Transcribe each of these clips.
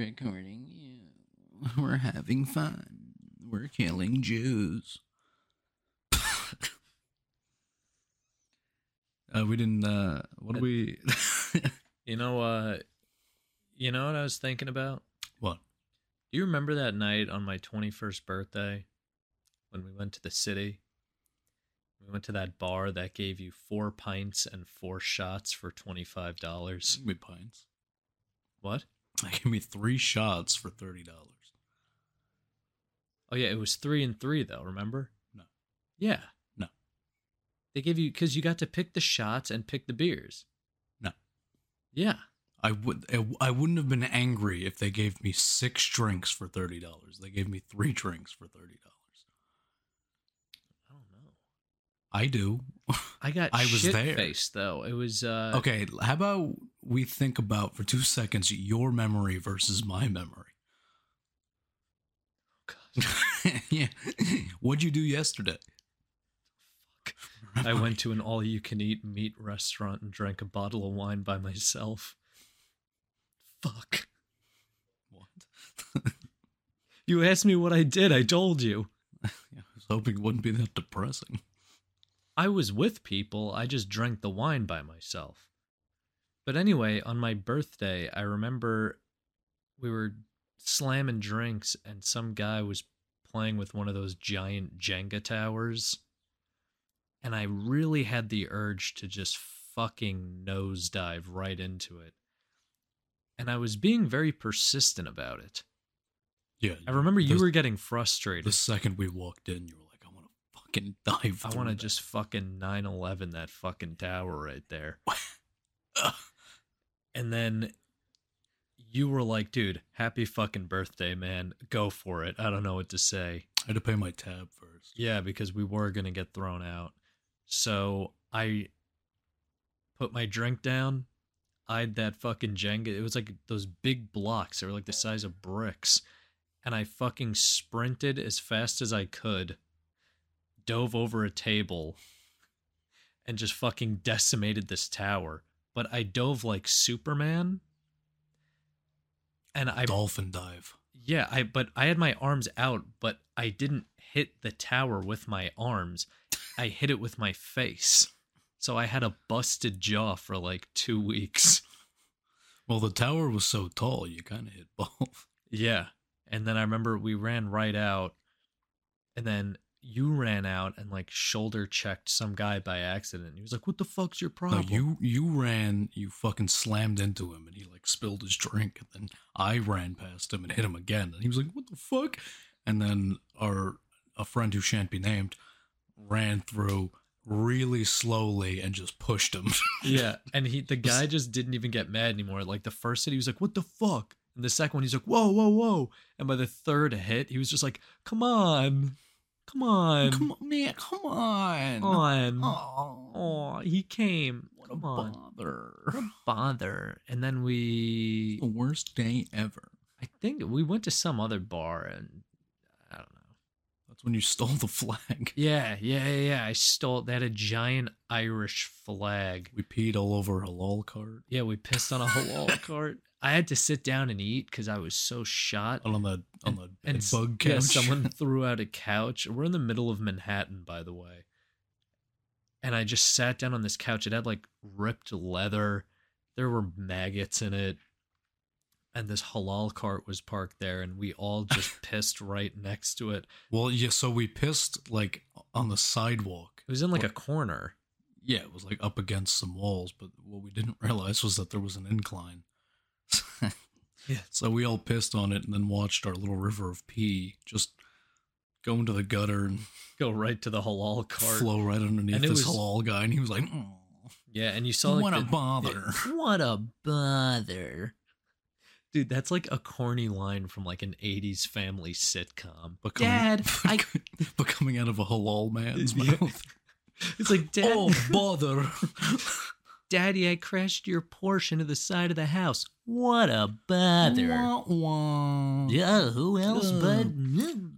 recording you. We're having fun. We're killing Jews. uh, we didn't. Uh, what do we? You know, uh, you know what I was thinking about? what? Do you remember that night on my 21st birthday when we went to the city? We went to that bar that gave you four pints and four shots for $25. Give me pints. What? Give me three shots for thirty dollars. Oh, yeah, it was three and three, though, remember? No. Yeah. No. They gave you, because you got to pick the shots and pick the beers. No. Yeah. I would. I wouldn't have been angry if they gave me six drinks for thirty dollars. They gave me three drinks for thirty dollars. I don't know. I do. I got I was there. faced, though. It was, uh, Okay, how about we think about for two seconds your memory versus my memory? yeah. What'd you do yesterday? I went to an all you can eat meat restaurant and drank a bottle of wine by myself. Fuck. What? You asked me what I did. I told you. I was hoping it wouldn't be that depressing. I was with people. I just drank the wine by myself. But anyway, on my birthday, I remember we were slamming drinks and some guy was playing with one of those giant Jenga towers. And I really had the urge to just fucking nosedive right into it. And I was being very persistent about it. Yeah. I remember you were getting frustrated. The second we walked in, you were like, I want to fucking dive. I want to just fucking 9 11 that fucking tower right there. and then you were like, dude, happy fucking birthday, man. Go for it. I don't know what to say. I had to pay my tab first. Yeah, because we were going to get thrown out. So I put my drink down, eyed that fucking Jenga. It was like those big blocks. They were like the size of bricks. And I fucking sprinted as fast as I could, dove over a table, and just fucking decimated this tower. But I dove like Superman. And I Dolphin dive. yeah, I but I had my arms out, but I didn't hit the tower with my arms. I hit it with my face. So I had a busted jaw for like 2 weeks. Well, the tower was so tall, you kind of hit both. Yeah. And then I remember we ran right out and then you ran out and like shoulder checked some guy by accident. He was like, "What the fuck's your No, problem?" you you ran, you fucking slammed into him, and he like spilled his drink, and then I ran past him and hit him again, and he was like, "What the fuck?" And then our a friend who shan't be named ran through really slowly and just pushed him. Yeah, and he the guy just didn't even get mad anymore. Like the first hit, he was like, "What the fuck?" And the second one, he's like, "Whoa, whoa, whoa!" And by the third hit, he was just like, "Come on, come on, come on, man, come on. come on!" Oh, Oh, he came. what a on, bother. what a bother. And then we, The worst day ever. I think we went to some other bar, and I don't know. That's when you stole the flag. Yeah, yeah, yeah. yeah. I stole. They had a giant Irish flag. We peed all over a halal cart. Yeah, we pissed on a halal cart. I had to sit down and eat because I was so shot. on the on the and s- bug couch. Yeah, someone threw out a couch. We're in the middle of Manhattan, by the way. And I just sat down on this couch. It had like ripped leather. There were maggots in it. And this halal cart was parked there, and we all just pissed right next to it. well, yeah. So we pissed like on the sidewalk. It was in like a corner. Yeah, it was like up against some walls. But what we didn't realize was that there was an incline. Yeah. So we all pissed on it and then watched our little river of pee just go into the gutter and Go right to the halal cart. flow right underneath And this was- halal guy. And he was like, "Oh, Yeah, and you saw like what a the- bother. What a bother. Dude, that's like a corny line from like an 80s family sitcom. But coming, Dad, I but coming out of a halal man's Yeah. mouth. It's like dad Oh, bother. Daddy, I crashed your Porsche into the side of the house. What a bother. Wah, wah. Yeah, who else Ugh. but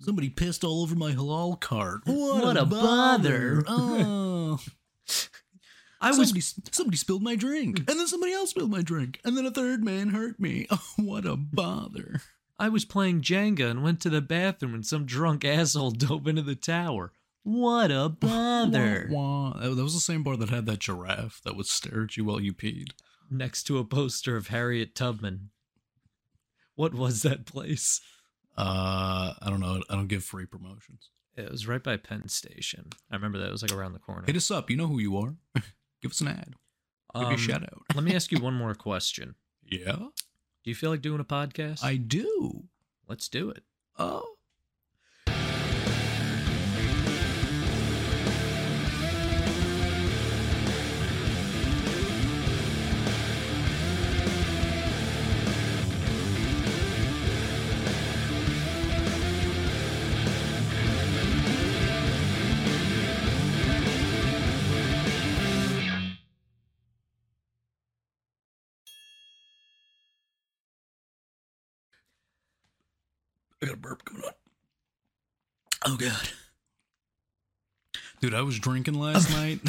Somebody pissed all over my halal cart. What a bother. Oh. I was somebody, somebody spilled my drink, and then somebody else spilled my drink, and then a third man hurt me. Oh, what a bother! I was playing Jenga and went to the bathroom and some drunk asshole dove into the tower. What a bother. Wah, wah. That was the same bar that had that giraffe that would stare at you while you peed. Next to a poster of Harriet Tubman. What was that place? Uh, I don't know. I don't give free promotions. It was right by Penn Station. I remember that. It was like around the corner. Hit us up. You know who you are. give us an ad. Give you a Um, shout out. let me ask you one more question. Yeah, Do you feel like doing a podcast? I do. Let's do it. Oh. Burp coming on. Oh god. Dude, I was drinking last night.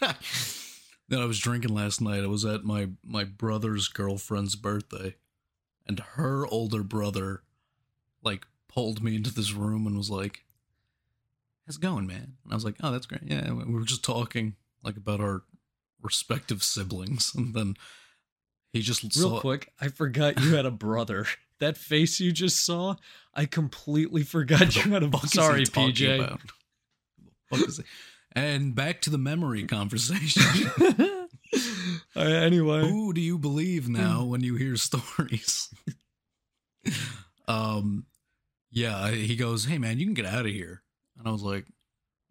Dude, I was drinking last night. I was at my my brother's girlfriend's birthday, and her older brother, like, pulled me into this room and was like, "How's it going, man?" And I was like, "Oh, that's great. Yeah." We were just talking like about our respective siblings, and then he just Real saw, quick, I forgot you had a brother. That face you just saw, I completely forgot you had a. fuck is he Sorry, PJ. about? The fuck is he- And back to the memory conversation. Uh, anyway, Who do you believe now when you hear stories? um, yeah, he goes, "Hey man, you can get out of here," and I was like,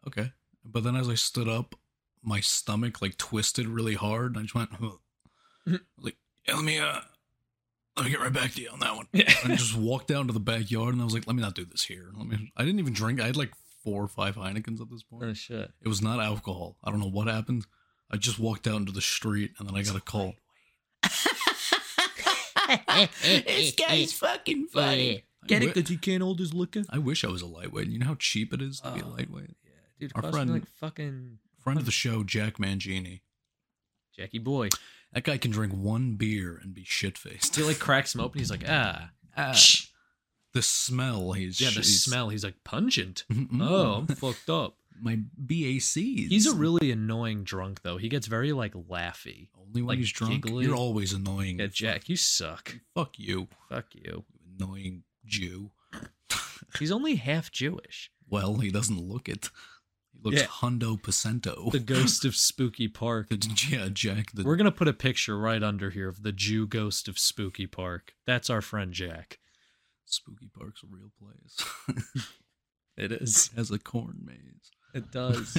"Okay," but then as I stood up, my stomach like twisted really hard, and I just went, "Huh." Like, "Let me uh." Let me get right back to you on that one. Yeah. I just walked down to the backyard and I was like, let me not do this here. Let me I didn't even drink. I had like four or five Heinekens at this point. oh shit. It was not alcohol. I don't know what happened. I just walked out into the street and then I got a call. this guy's fucking funny. Get it? wi- Because he can't hold his liquor. I wish I was a lightweight. You know how cheap it is to be a Oh. lightweight? Yeah, dude. Our cost friend- me like fucking Friend of the show, Jack Mangini. Jackie boy. That guy can drink one beer and be shit faced. He like cracks him open. He's like, ah, Ah, the smell. He's yeah. The he's- smell. He's like pungent. Mm-mm. Oh, I'm fucked up. my BACs. He's a really annoying drunk though. He gets very like laughy. only when like, he's drunk. giggly. You're always annoying. Yeah, Jack, you suck. Fuck you, Fuck you. you annoying Jew. He's only half Jewish. Well, he doesn't look it. Looks Yeah. hundo percento. The ghost of Spooky Park. yeah, Jack. The, We're gonna put a picture right under here of the Jew ghost of Spooky Park. That's our friend Jack. Spooky Park's a real place. It is. Has a corn maze. It does.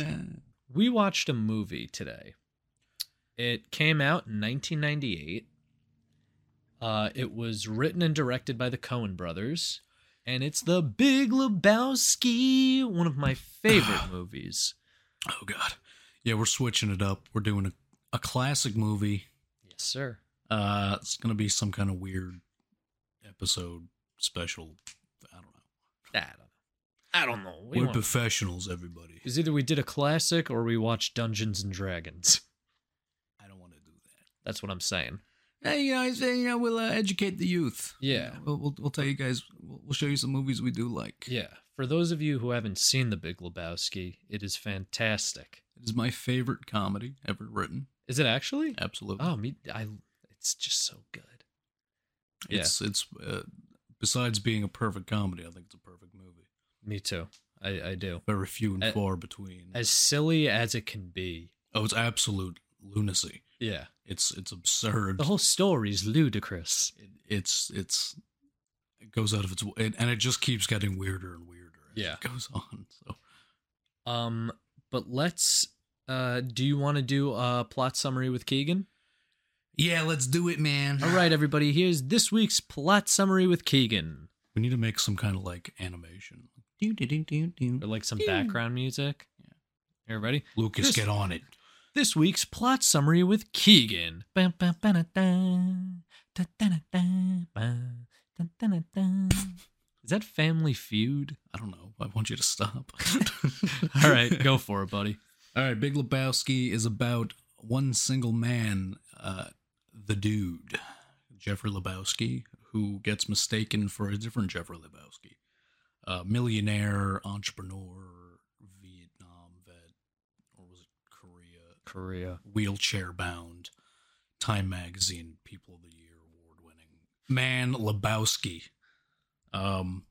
we watched a movie today. It came out in 1998. Uh, it was written and directed by the Coen brothers, and it's The Big Lebowski, one of my favorite movies. oh God. Yeah, we're switching it up. We're doing a, a classic movie. Yes, sir. Uh, it's gonna be some kind of weird episode special. I don't know. I don't know. I don't know. What We're professionals, everybody. Is either we did a classic or we watched Dungeons and Dragons. I don't want to do that. That's what I'm saying. Hey, you know, I say, you know, we'll uh, educate the youth. Yeah. You know, we'll, we'll we'll tell you guys. We'll, we'll show you some movies we do like. Yeah. For those of you who haven't seen The Big Lebowski, it is fantastic. It is my favorite comedy ever written. Is it actually? Absolutely. Oh, me. I. It's just so good. yeah. It's it's uh, besides being a perfect comedy, I think it's a perfect movie. Me too. I, I do. Very few and Uh, far between. As silly as it can be. oh, it's absolute lunacy. Yeah. It's it's absurd. The whole story is ludicrous. it, it's it's it goes out of its way, and it just keeps getting weirder and weirder. As Yeah. it goes on. So Um, but let's. Uh, do you want to do a plot summary with Keegan? yeah, let's do it, man. All right, everybody. Here's this week's plot summary with Keegan. we need to make some kind of like animation. Do, do, do, do, do. Or like some background music. Yeah. Everybody. Lucas, This- get on it. This week's plot summary with Keegan. Is that Family Feud? I don't know. I want you to stop. All right, go for it, buddy. All right, Big Lebowski is about one single man, uh, the dude, Jeffrey Lebowski, who gets mistaken for a different Jeffrey Lebowski, a millionaire entrepreneur, Vietnam vet, or was it Korea? Wheelchair bound Time Magazine People of the Year award winning man Lebowski. Um,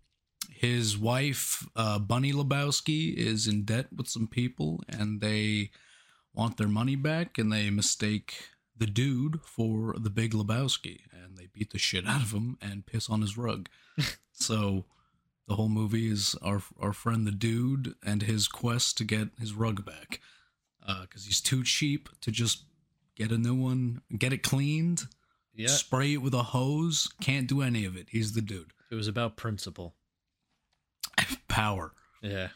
his wife, uh, Bunny Lebowski, is in debt with some people and they want their money back and they mistake the dude for the big Lebowski and they beat the shit out of him and piss on his rug. so the whole movie is our our friend the dude and his quest to get his rug back because he's too cheap to just get a new one, get it cleaned, Yeah. spray it with a hose. Can't do any of it. He's the dude. It was about principle. Power. Yeah.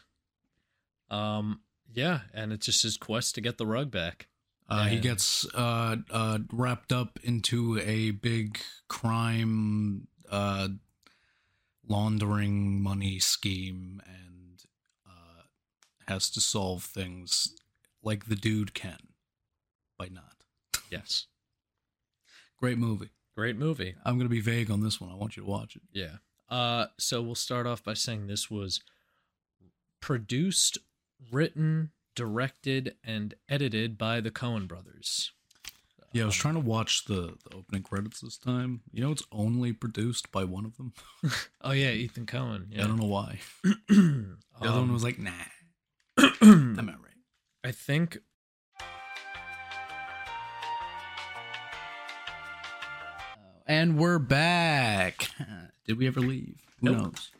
Um. Yeah, and it's just his quest to get the rug back. Uh, he gets uh, uh, wrapped up into a big crime uh, laundering money scheme and uh, has to solve things like the dude can by not. Yes. Great movie. Great movie. I'm going to be vague on this one. I want you to watch it. Yeah. Uh. So we'll start off by saying this was produced, written, directed, and edited by the Coen brothers. Yeah, I was Um, trying to watch the, the opening credits this time. You know, it's only produced by one of them. Oh yeah, Ethan Coen. I don't know why. the The other one was like, nah, Um, I'm not right. I think And we're back. Did we ever leave? Who Nope. knows?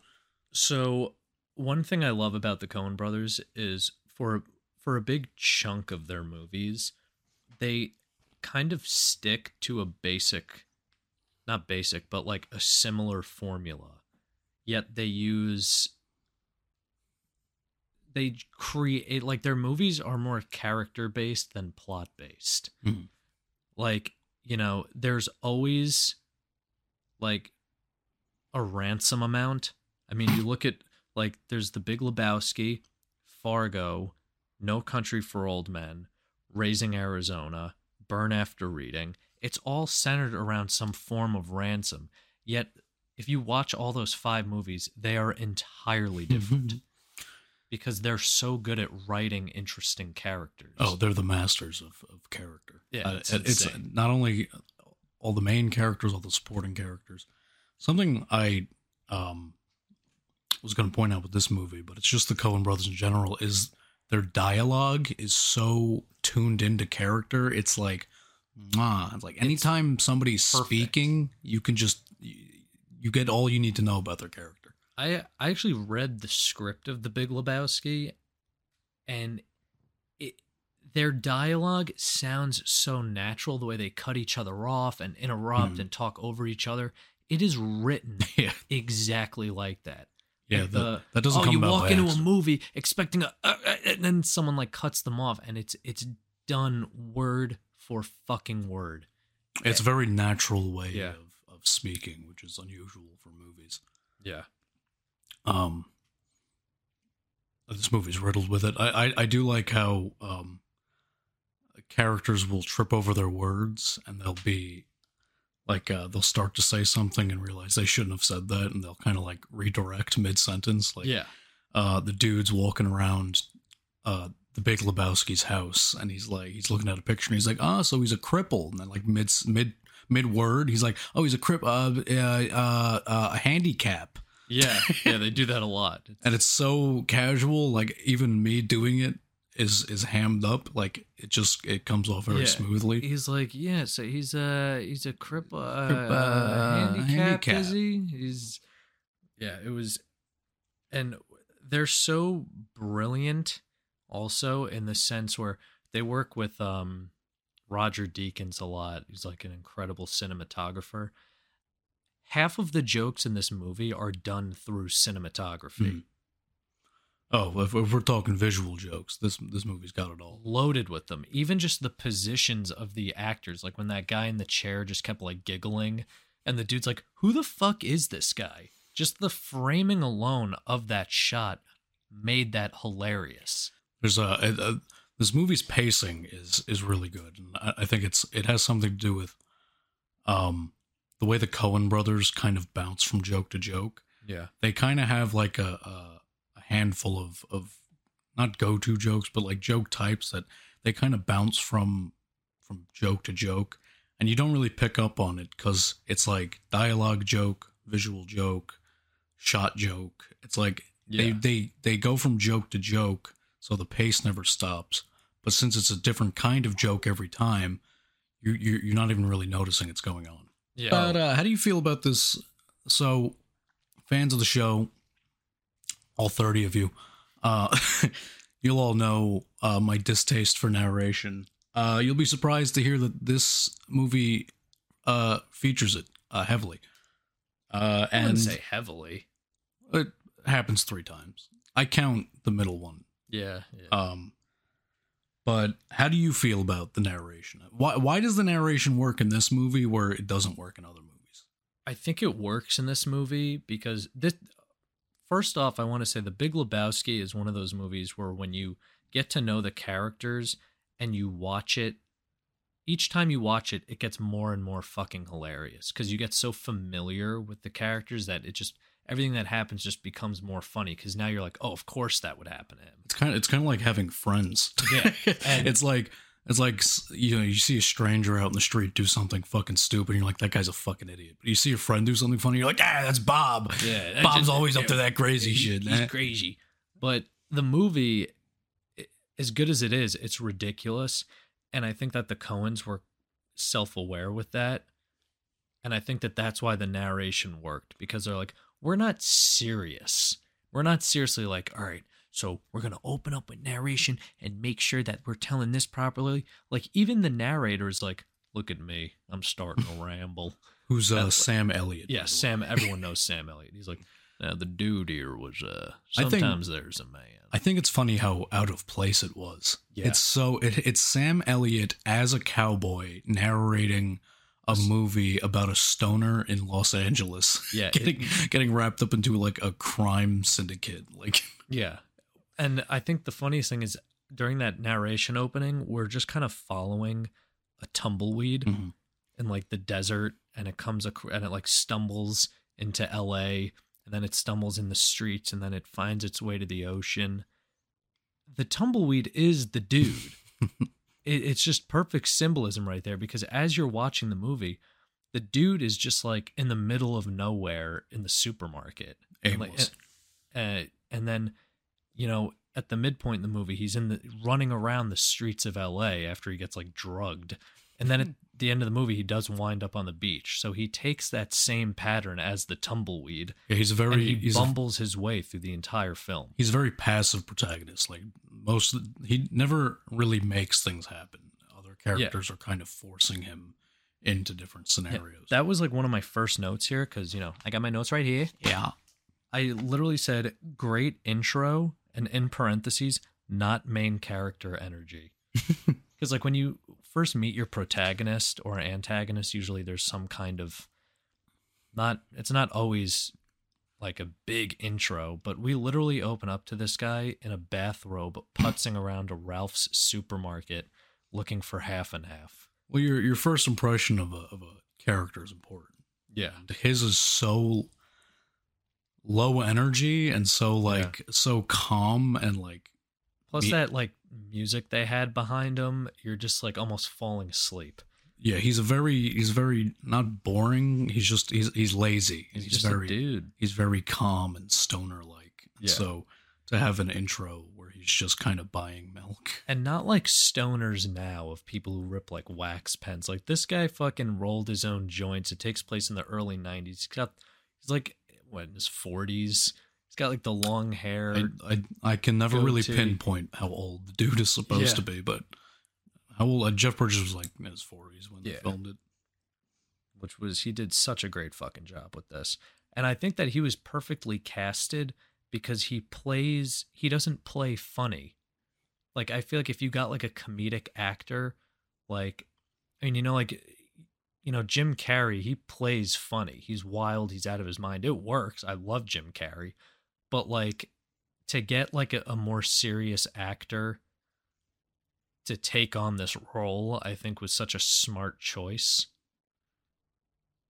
so. One thing I love about the Coen brothers is for for a big chunk of their movies, they kind of stick to a basic, not basic, but like a similar formula. Yet they use they create like their movies are more character based than plot based. Mhm. Like, you know, there's always like a ransom amount. I mean, you look at like there's the Big Lebowski, Fargo, No Country for Old Men, Raising Arizona, Burn After Reading. It's all centered around some form of ransom. Yet if you watch all those five movies, they are entirely different because they're so good at writing interesting characters. Oh, they're the masters of, of character. Yeah, Uh, it's it's not only all the main characters, all the supporting characters. Something I um was going to point out with this movie, but it's just the Coen brothers in general is their dialogue is so tuned into character. It's like. It's like anytime somebody's perfect. speaking, you can just you get all you need to know about their character. I I actually read the script of The Big Lebowski, and it their dialogue sounds so natural. The way they cut each other off and interrupt Mhm. and talk over each other, it is written yeah, exactly like that. yeah. Like that, that doesn't oh, you walk into accident. a movie expecting a, uh, uh, and then someone like cuts them off, and it's it's done word for fucking word. It's a very natural way Yeah. of, of speaking, which is unusual for movies. Yeah, Um, this movie's riddled with it. I, I, I do like how um, characters will trip over their words and they'll be like uh, they'll start to say something and realize they shouldn't have said that, and they'll kind of like redirect mid sentence. Like yeah, uh, the dude's walking around uh, the Big Lebowski's house, and he's like, he's looking at a picture, and he's like, ah, so he's a cripple, and then like mid mid mid word, he's like, oh, he's a crip, uh, uh, uh, uh, a handicap, yeah, yeah. They do that a lot. And it's so casual, like even me doing it is is hammed up, like it just it comes off very Yeah. smoothly. He's like, yeah, so he's a he's a cripple, uh, Crip- uh, handicapped, handicap. is he? He's yeah, it was, and they're so brilliant, also in the sense where they work with um Roger Deakins a lot. He's like an incredible cinematographer. Half of the jokes in this movie are done through cinematography. Mhm. Oh, if, if we're talking visual jokes, this this movie's got it all. loaded with them. Even just the positions of the actors, like when that guy in the chair just kept like giggling, and the dude's like, "Who the fuck is this guy?" Just the framing alone of that shot made that hilarious. There's a, a, a this movie's pacing is is really good, and I, I think it's it has something to do with um the way the Coen brothers kind of bounce from joke to joke. Yeah. They kind of have like a, a a handful of of not go to jokes, but like joke types that they kind of bounce from from joke to joke, and you don't really pick up on it because it's like dialogue joke, visual joke, shot joke. It's like they they they go from joke to joke, so the pace never stops. But since it's a different kind of joke every time, you you you're not even really noticing it's going on. Yeah. But uh, how do you feel about this? So, fans of the show, all thirty of you, uh, you'll all know uh, my distaste for narration. Uh, you'll be surprised to hear that this movie uh, features it uh, heavily, uh, I and wouldn't say heavily. it happens three times. I count the middle one. Yeah. yeah. Um, but how do you feel about the narration? Why why does the narration work in this movie where it doesn't work in other movies? I think it works in this movie because this. First off, I want to say The Big Lebowski is one of those movies where when you get to know the characters and you watch it, each time you watch it, it gets more and more fucking hilarious because you get so familiar with the characters that it just everything that happens just becomes more funny because now you're like, oh, of course that would happen to him. It's kind of it's kind of like having friends. Yeah, and- it's like it's like you know you see a stranger out in the street do something fucking stupid, and you're like that guy's a fucking idiot. But you see a friend do something funny, you're like ah that's Bob. Yeah, Bob's just- always up to that crazy shit. He's crazy. But the movie, as good as it is, it's ridiculous. And I think that the Coens were self aware with that. And I think that that's why the narration worked because they're like, we're not serious. We're not seriously like, all right, so we're going to open up with narration and make sure that we're telling this properly. Like, even the narrator is like, look at me. I'm starting to ramble. Who's uh, Sam Elliott? Yeah. Sam. Everyone knows Sam Elliott. He's like, now the dude here was. uh I think- there's a man. I think it's funny how out of place it was. Yeah. It's so it, it's Sam Elliott as a cowboy narrating a movie about a stoner in Los Angeles. Yeah, it- getting getting wrapped up into like a crime syndicate. Like yeah, and I think the funniest thing is during that narration opening, we're just kind of following a tumbleweed Mhm. in like the desert, and it comes ac- and it like stumbles into L.A. and then it stumbles in the streets, and then it finds its way to the ocean. The tumbleweed is the dude. it, it's just perfect symbolism right there because as you're watching the movie, the dude is just like in the middle of nowhere in the supermarket. And, like, aimless. uh, and then, you know, at the midpoint in the movie, he's in the running around the streets of L.A. after he gets like drugged, and then at hmm. the end of the movie, he does wind up on the beach. So he takes that same pattern as the tumbleweed, yeah, he's a and very he he's a, bumbles his way through the entire film. he's a very passive protagonist. Like most, he never really makes things happen. Other characters are kind of forcing him into different Yeah, scenarios. that was like one of my first notes here because you know I got my notes right here. yeah, I literally said great intro and in parentheses not main character energy. Because like when you first meet your protagonist or antagonist, usually there's some kind of not it's not always like a big intro, but we literally open up to this guy in a bathrobe putzing around a Ralph's supermarket looking for half and half. well, your your first impression of a of a character is important. Yeah. And his is so low energy and so like so calm and like Plus Me- that like music they had behind him, you're just like almost falling asleep. yeah he's a very he's very not boring he's just he's he's lazy He's, he's, just very a dude. he's very calm and stoner like Yeah. so to have an intro where he's just kind of buying milk And not like stoners now of people who rip like wax pens. Like this guy fucking rolled his own joints. It takes place in the early '90s. He's got, he's like what in his 40s. Got like the long hair. I, I I can never really pinpoint how old the dude is supposed Yeah. to be but how old uh, Jeff Bridges was like in his 40s when they filmed it which was he did such a great fucking job with this. And I think that he was perfectly casted because he plays he doesn't play funny. Like I feel like if you got like a comedic actor, like I mean, you know, like you know, Jim Carrey, he plays funny. He's wild, he's out of his mind. It works. I love Jim Carrey. But like to get like a, a more serious actor to take on this role, I think was such a smart choice.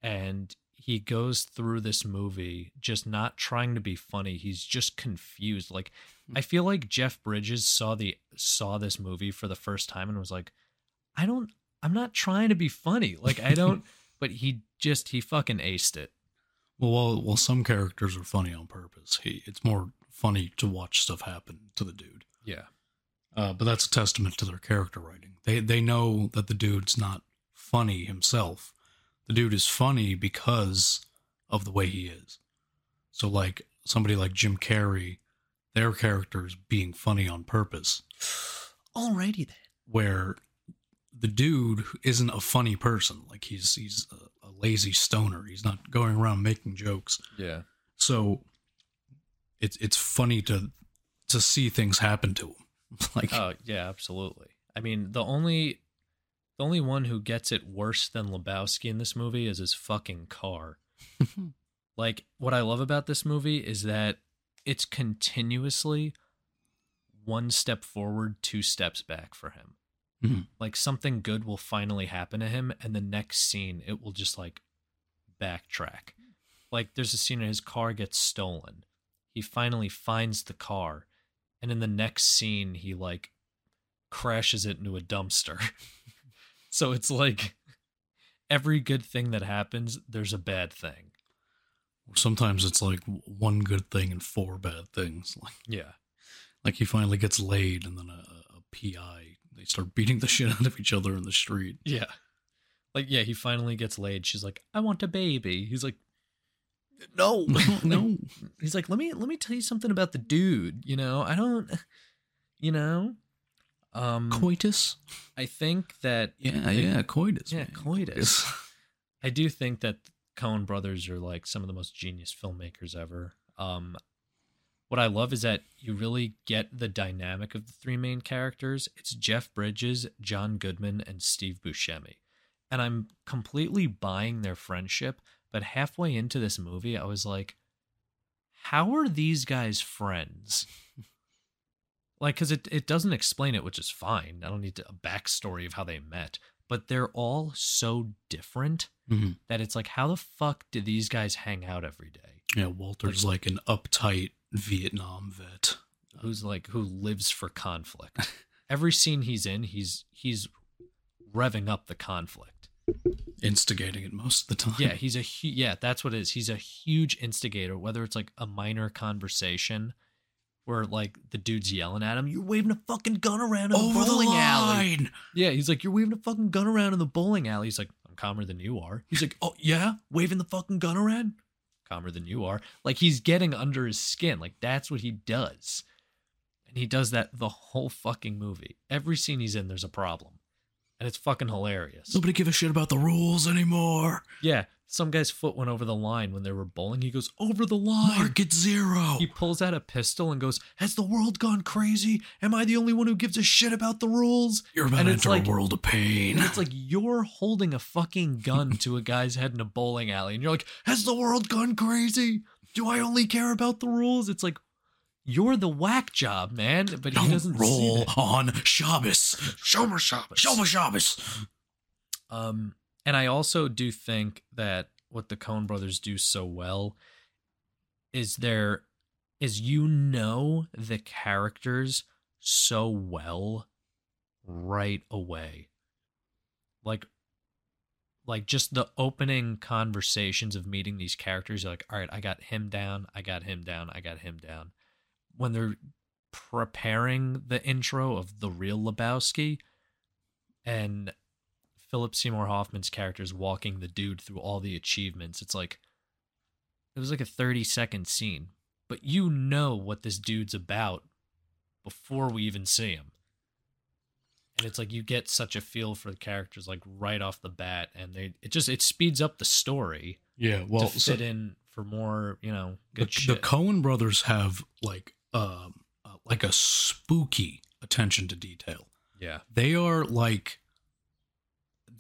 And he goes through this movie just not trying to be funny. He's just confused. Like hmm. I feel like Jeff Bridges saw the saw this movie for the first time and was like, I don't I'm not trying to be funny. Like I don't but he just he fucking aced it. Well, while, while some characters are funny on purpose, he it's more funny to watch stuff happen to the dude. Yeah. Uh, but that's a testament to their character writing. They they know that the dude's not funny himself. The dude is funny because of the way he is. So like somebody like Jim Carrey, their characters being funny on purpose, Alrighty then. where the dude isn't a funny person. Like he's he's lazy stoner. He's not going around making jokes. Yeah. So it's it's funny to to see things happen to him. like Oh yeah, absolutely. I mean, the only the only one who gets it worse than Lebowski in this movie is his fucking car. like what I love about this movie is that it's continuously one step forward, two steps back for him. Mhm. Like something good will finally happen to him and the next scene it will just like backtrack. Like there's a scene where his car gets stolen. He finally finds the car and in the next scene he like crashes it into a dumpster. so it's like every good thing that happens there's a bad thing. sometimes it's like one good thing and four bad things. Like Yeah. like he finally gets laid and then a, a PI they start beating the shit out of each other in the street. Yeah. Like yeah, he finally gets laid. She's like, "I want a baby." He's like, "No." no. He's like, "Let me let me tell you something about the dude, you know? I don't you know, um Coitus? I think that Yeah, yeah, coitus. Yeah, man. coitus. I do think that Coen brothers are like some of the most genius filmmakers ever. Um, what I love is that you really get the dynamic of the three main characters. It's Jeff Bridges, John Goodman, and Steve Buscemi. And I'm completely buying their friendship, but halfway into this movie, I was like, how are these guys friends? like, because it, it doesn't explain it, which is fine. I don't need to, a backstory of how they met, but they're all so different Mhm. that it's like, how the fuck do these guys hang out every day? Yeah, Walter's like an uptight Vietnam vet. Who's like who lives for conflict? Every scene he's in, he's he's revving up the conflict. Instigating it most of the time. Yeah, he's a hu- yeah, that's what it is. He's a huge instigator. Whether it's like a minor conversation where like the dude's yelling at him, "You're waving a fucking gun around in the Over the bowling alley." line. Yeah, he's like, "You're waving a fucking gun around in the bowling alley." He's like, "I'm calmer than you are." He's like, "Oh yeah, waving the fucking gun around." Calmer than you are. Like he's getting under his skin. Like that's what he does, and he does that the whole fucking movie. Every scene he's in, there's a problem, and it's fucking hilarious. Nobody give a shit about the rules anymore. Yeah, some guy's foot went over the line when they were bowling. He goes over the line. Market zero. He pulls out a pistol and goes, "Has the world gone crazy? Am I the only one who gives a shit about the rules?" You're about and to enter like- a world of pain. And it's like you're holding a fucking gun to a guy's head in a bowling alley, and you're like, "Has the world gone crazy? Do I only care about the rules?" It's like you're the whack job, man. But he Don't doesn't see roll on Shabbos. Shomer Shabbos. Shomer Shabbos. Um, and I also do think that what the Coen brothers do so well is there is you know the characters so well right away. Like like just the opening conversations of meeting these characters, like, all right, I got him down, I got him down, I got him down. When they're preparing the intro of the real Lebowski and Philip Seymour Hoffman's character is walking the dude through all the achievements. It's like it was like a 30 second scene, but you know what this dude's about before we even see him. And it's like you get such a feel for the characters like right off the bat and they it just it speeds up the story Yeah, well, to so in for more, you know, the, good the shit. Coen brothers have like um uh, like a spooky attention to detail. yeah. They are like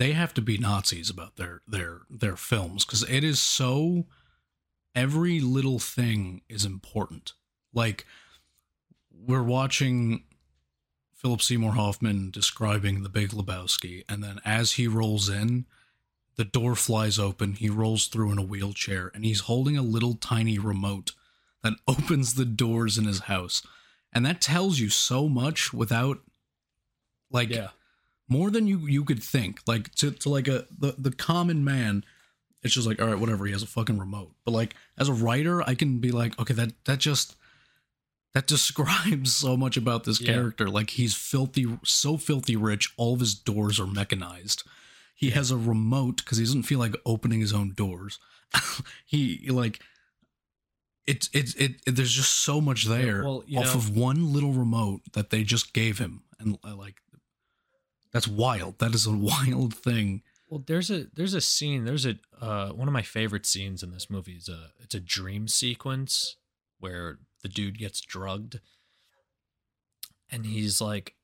they have to be Nazis about their their their films because it is so every little thing is important. Like we're watching Philip Seymour Hoffman describing the Big Lebowski, and then as he rolls in, the door flies open. He rolls through in a wheelchair, and he's holding a little tiny remote that opens the doors in his house, and that tells you so much without, like, more than you you could think. Like to, to like a the, the common man, it's just like all right, whatever. He has a fucking remote. But like as a writer, I can be like, okay, that that just that describes so much about this Yeah. character. Like he's filthy, so filthy rich. All of his doors are mechanized. He has a remote because he doesn't feel like opening his own doors. he like. It's it's it, it. There's just so much there well, off know- of one little remote that they just gave him, and uh, like that's wild. That is a wild thing. Well, there's a there's a scene. There's a uh, one of my favorite scenes in this movie is a it's a dream sequence where the dude gets drugged, and he's like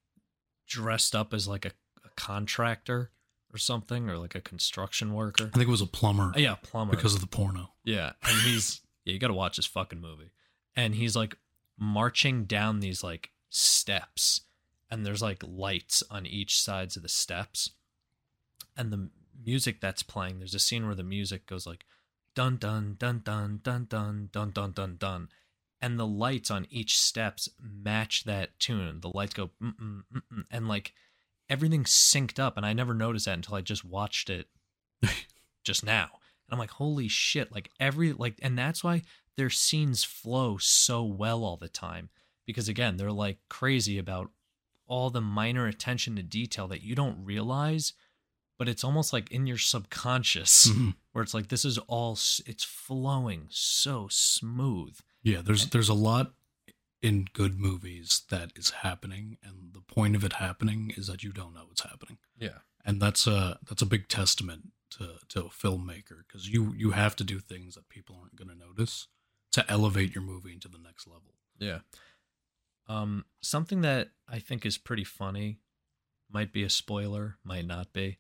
dressed up as like a, a contractor or something, or like a construction worker. I think it was a plumber Uh, yeah, plumber. because of the porno. Yeah, and he's yeah, you got to watch this fucking movie. And he's like marching down these like steps, and there's like lights on each sides of the steps. And the music that's playing, there's a scene where the music goes like dun dun dun dun dun dun dun dun dun dun, and the lights on each steps match that tune. The lights go mm mm mm mm, and like everything's synced up, and I never noticed that until I just watched it just now. And I'm like, holy shit! Like every like, and that's why their scenes flow so well all the time because again, they're like crazy about all the minor attention to detail that you don't realize, but it's almost like in your subconscious Mhm. where it's like this is all it's flowing so smooth. Yeah, there's there's a lot in good movies that is happening, and the point of it happening is that you don't know what's happening, Yeah. and that's a that's a big testament to to a filmmaker because you you have to do things that people aren't going to notice to elevate your movie into the next level. Yeah. Um, something that I think is pretty funny, might be a spoiler, might not be.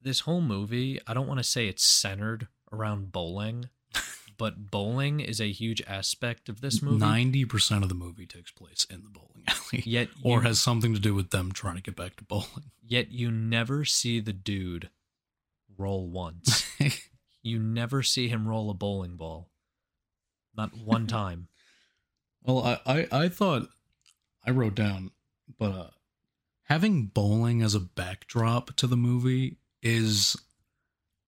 This whole movie, I don't want to say it's centered around bowling, but bowling is a huge aspect of this movie. Ninety percent of the movie takes place in the bowling alley, Yet or has something to do with them trying to get back to bowling. yet you never see the dude roll once. you never see him roll a bowling ball. Not one time. Well, I, I, I thought I wrote down, but uh, having bowling as a backdrop to the movie is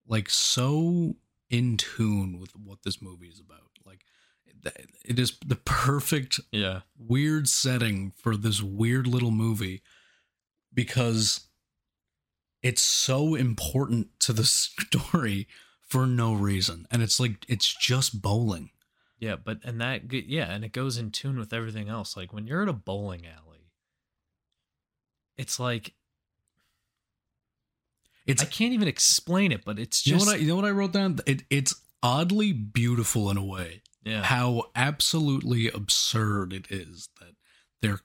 like so in tune with what this movie is about. Like, it is the perfect Yeah. weird setting for this weird little movie because it's so important to the story for no reason, and it's like it's just bowling. Yeah, but and that yeah, and it goes in tune with everything else. Like when you're at a bowling alley, it's like It's I can't even explain it, but it's You know just what I you know what I wrote down? It it's oddly beautiful in a way. yeah, How absolutely absurd it is that their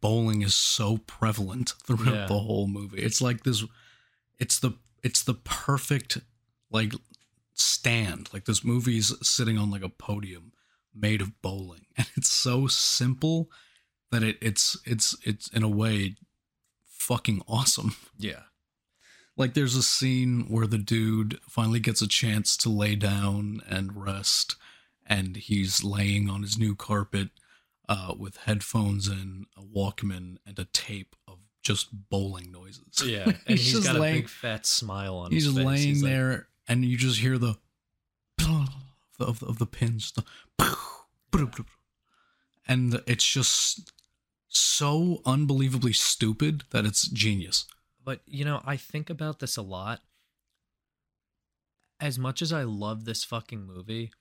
bowling is so prevalent throughout Yeah. the whole movie. It's like this it's the it's the perfect like stand. Like this movie's sitting on like a podium made of bowling. And it's so simple that it it's it's it's in a way fucking awesome. yeah, Like there's a scene where the dude finally gets a chance to lay down and rest, and he's laying on his new carpet uh, with headphones in, a Walkman, and a tape of just bowling noises. yeah. And he's just got laying, a big fat smile on he's his face. laying He's there, and you just hear the of the, of the pins, the and it's just so unbelievably stupid that it's genius. But you know, I think about this a lot. As much as I love this fucking movie,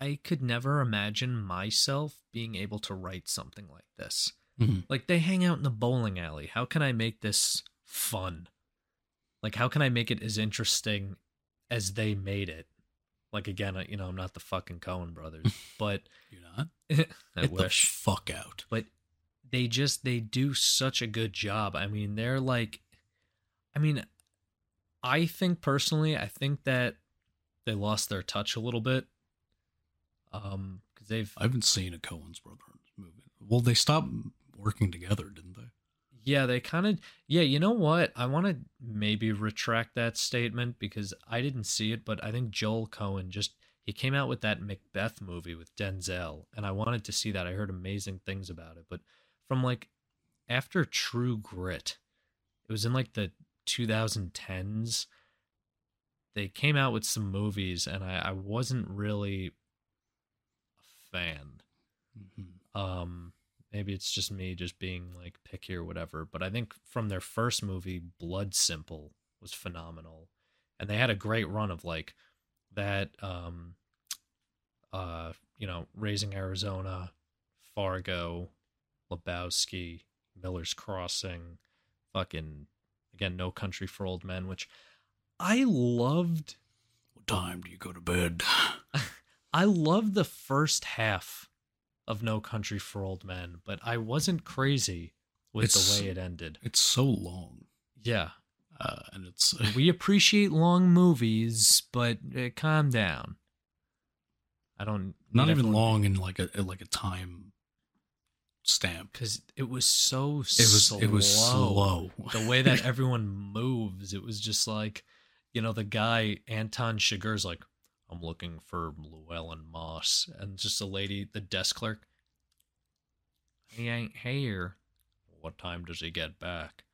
I could never imagine myself being able to write something like this. Mhm. Like they hang out in the bowling alley. How can I make this fun? Like how can I make it as interesting as they made it? Like again, I- you know, I'm not the fucking Coen brothers, but You're not. I Get wish the fuck out. but they just they do such a good job. I mean, they're like I mean, I think personally, I think that they lost their touch a little bit. Um cuz they've I haven't seen a Coen's brother movie. Well, they stopped working together, didn't they? Yeah, they kind of. Yeah, you know what? I want to maybe retract that statement because I didn't see it, but I think Joel Coen just he came out with that Macbeth movie with Denzel, and I wanted to see that. I heard amazing things about it, but from like after True Grit, it was in like the 2010s. They came out with some movies, and I, I wasn't really a fan. Mhm. Um, maybe it's just me just being like picky or whatever, but I think from their first movie, Blood Simple was phenomenal, and they had a great run of like that. Um, uh, you know, Raising Arizona, Fargo, Lebowski, Miller's Crossing, fucking again, No Country for Old Men, which I loved. What time do you go to bed? I loved the first half of No Country for Old Men, but I wasn't crazy with It's- the way it ended. It's so long, Yeah. uh, and it's We appreciate long movies, but uh, calm down. I don't not even long in like a like a time stamp. because it was so It was it was slow. the way that everyone moves, it was just like, you know, the guy Anton Chigurh's like, I'm looking for Llewellyn Moss, and just a lady, the desk clerk. He ain't here. What time does he get back?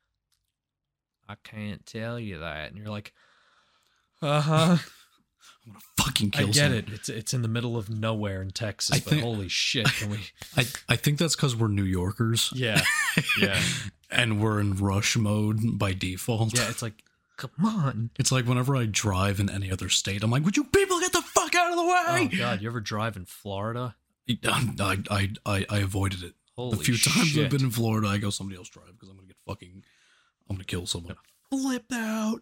I can't tell you that, and you're like, uh huh. I'm gonna fucking kill. I get someone. it. It's it's in the middle of nowhere in Texas, I but think- holy shit, can we? I I think that's because we're New Yorkers. Yeah, yeah, and we're in rush mode by default. yeah. It's like, come on. It's like whenever I drive in any other state, I'm like, "Would you people get the fuck out of the way? Oh? God, you ever drive in Florida? I, I I I avoided it. Holy the few times. I've been in Florida, I go somebody else drive because I'm gonna get fucking, I'm gonna kill someone. Flip out.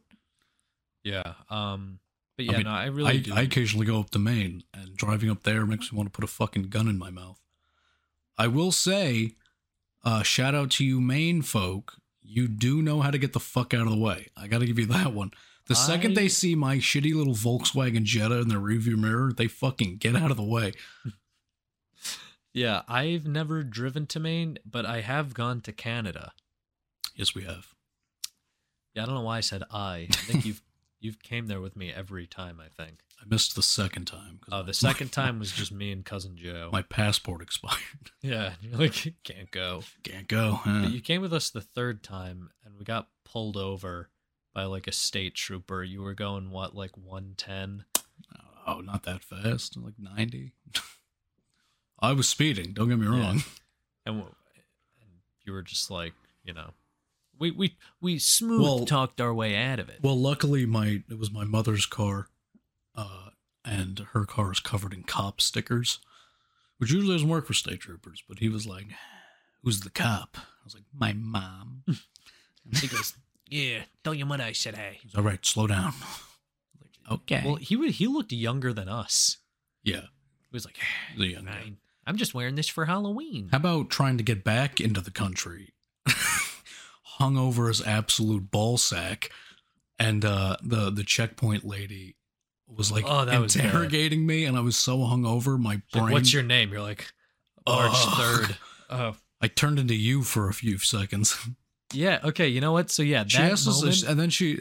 Yeah. Um. But I yeah, mean, no, I really I. I occasionally go up to Maine, and driving up there makes me want to put a fucking gun in my mouth. I will say, uh, shout out to you, Maine folk. You do know how to get the fuck out of the way. I got to give you that one. The second I- they see my shitty little Volkswagen Jetta in their rearview mirror, they fucking get out of the way. yeah, I've never driven to Maine, but I have gone to Canada. Yes, we have. Yeah, I don't know why I said I. I think you've you've came there with me every time. I think. I missed the second time. Oh, the second time was just me and cousin Joe. my passport expired. yeah, you're like can't go. Can't go. huh? But you came with us the third time, and we got pulled over by like a state trooper. You were going what, like one ten? Oh, not that fast. Like 90. I was speeding. Don't get me Yeah. wrong. and, w- and you were just like, you know, we we we smooth Well- talked our way out of it. Well, luckily, my it was my mother's car, uh, and her car is covered in cop stickers, which usually doesn't work for state troopers. But he was like, "Who's the cop?" I was like, "My mom." He goes, Yeah, tell your mother I said hey. He's, All right, slow down. Like, okay. well, he wa- he looked younger than us. yeah. He was like, The young I'm just wearing this for Halloween. How about trying to get back into the country, hung over as absolute ball sack, and uh, the the checkpoint lady was like Oh, that was interrogating me, and I was so hungover, my Like, brain. What's your name? You're like, March Ugh. third. Oh, I turned into you for a few seconds. yeah. Okay. You know what? So yeah, she that moment, and then she.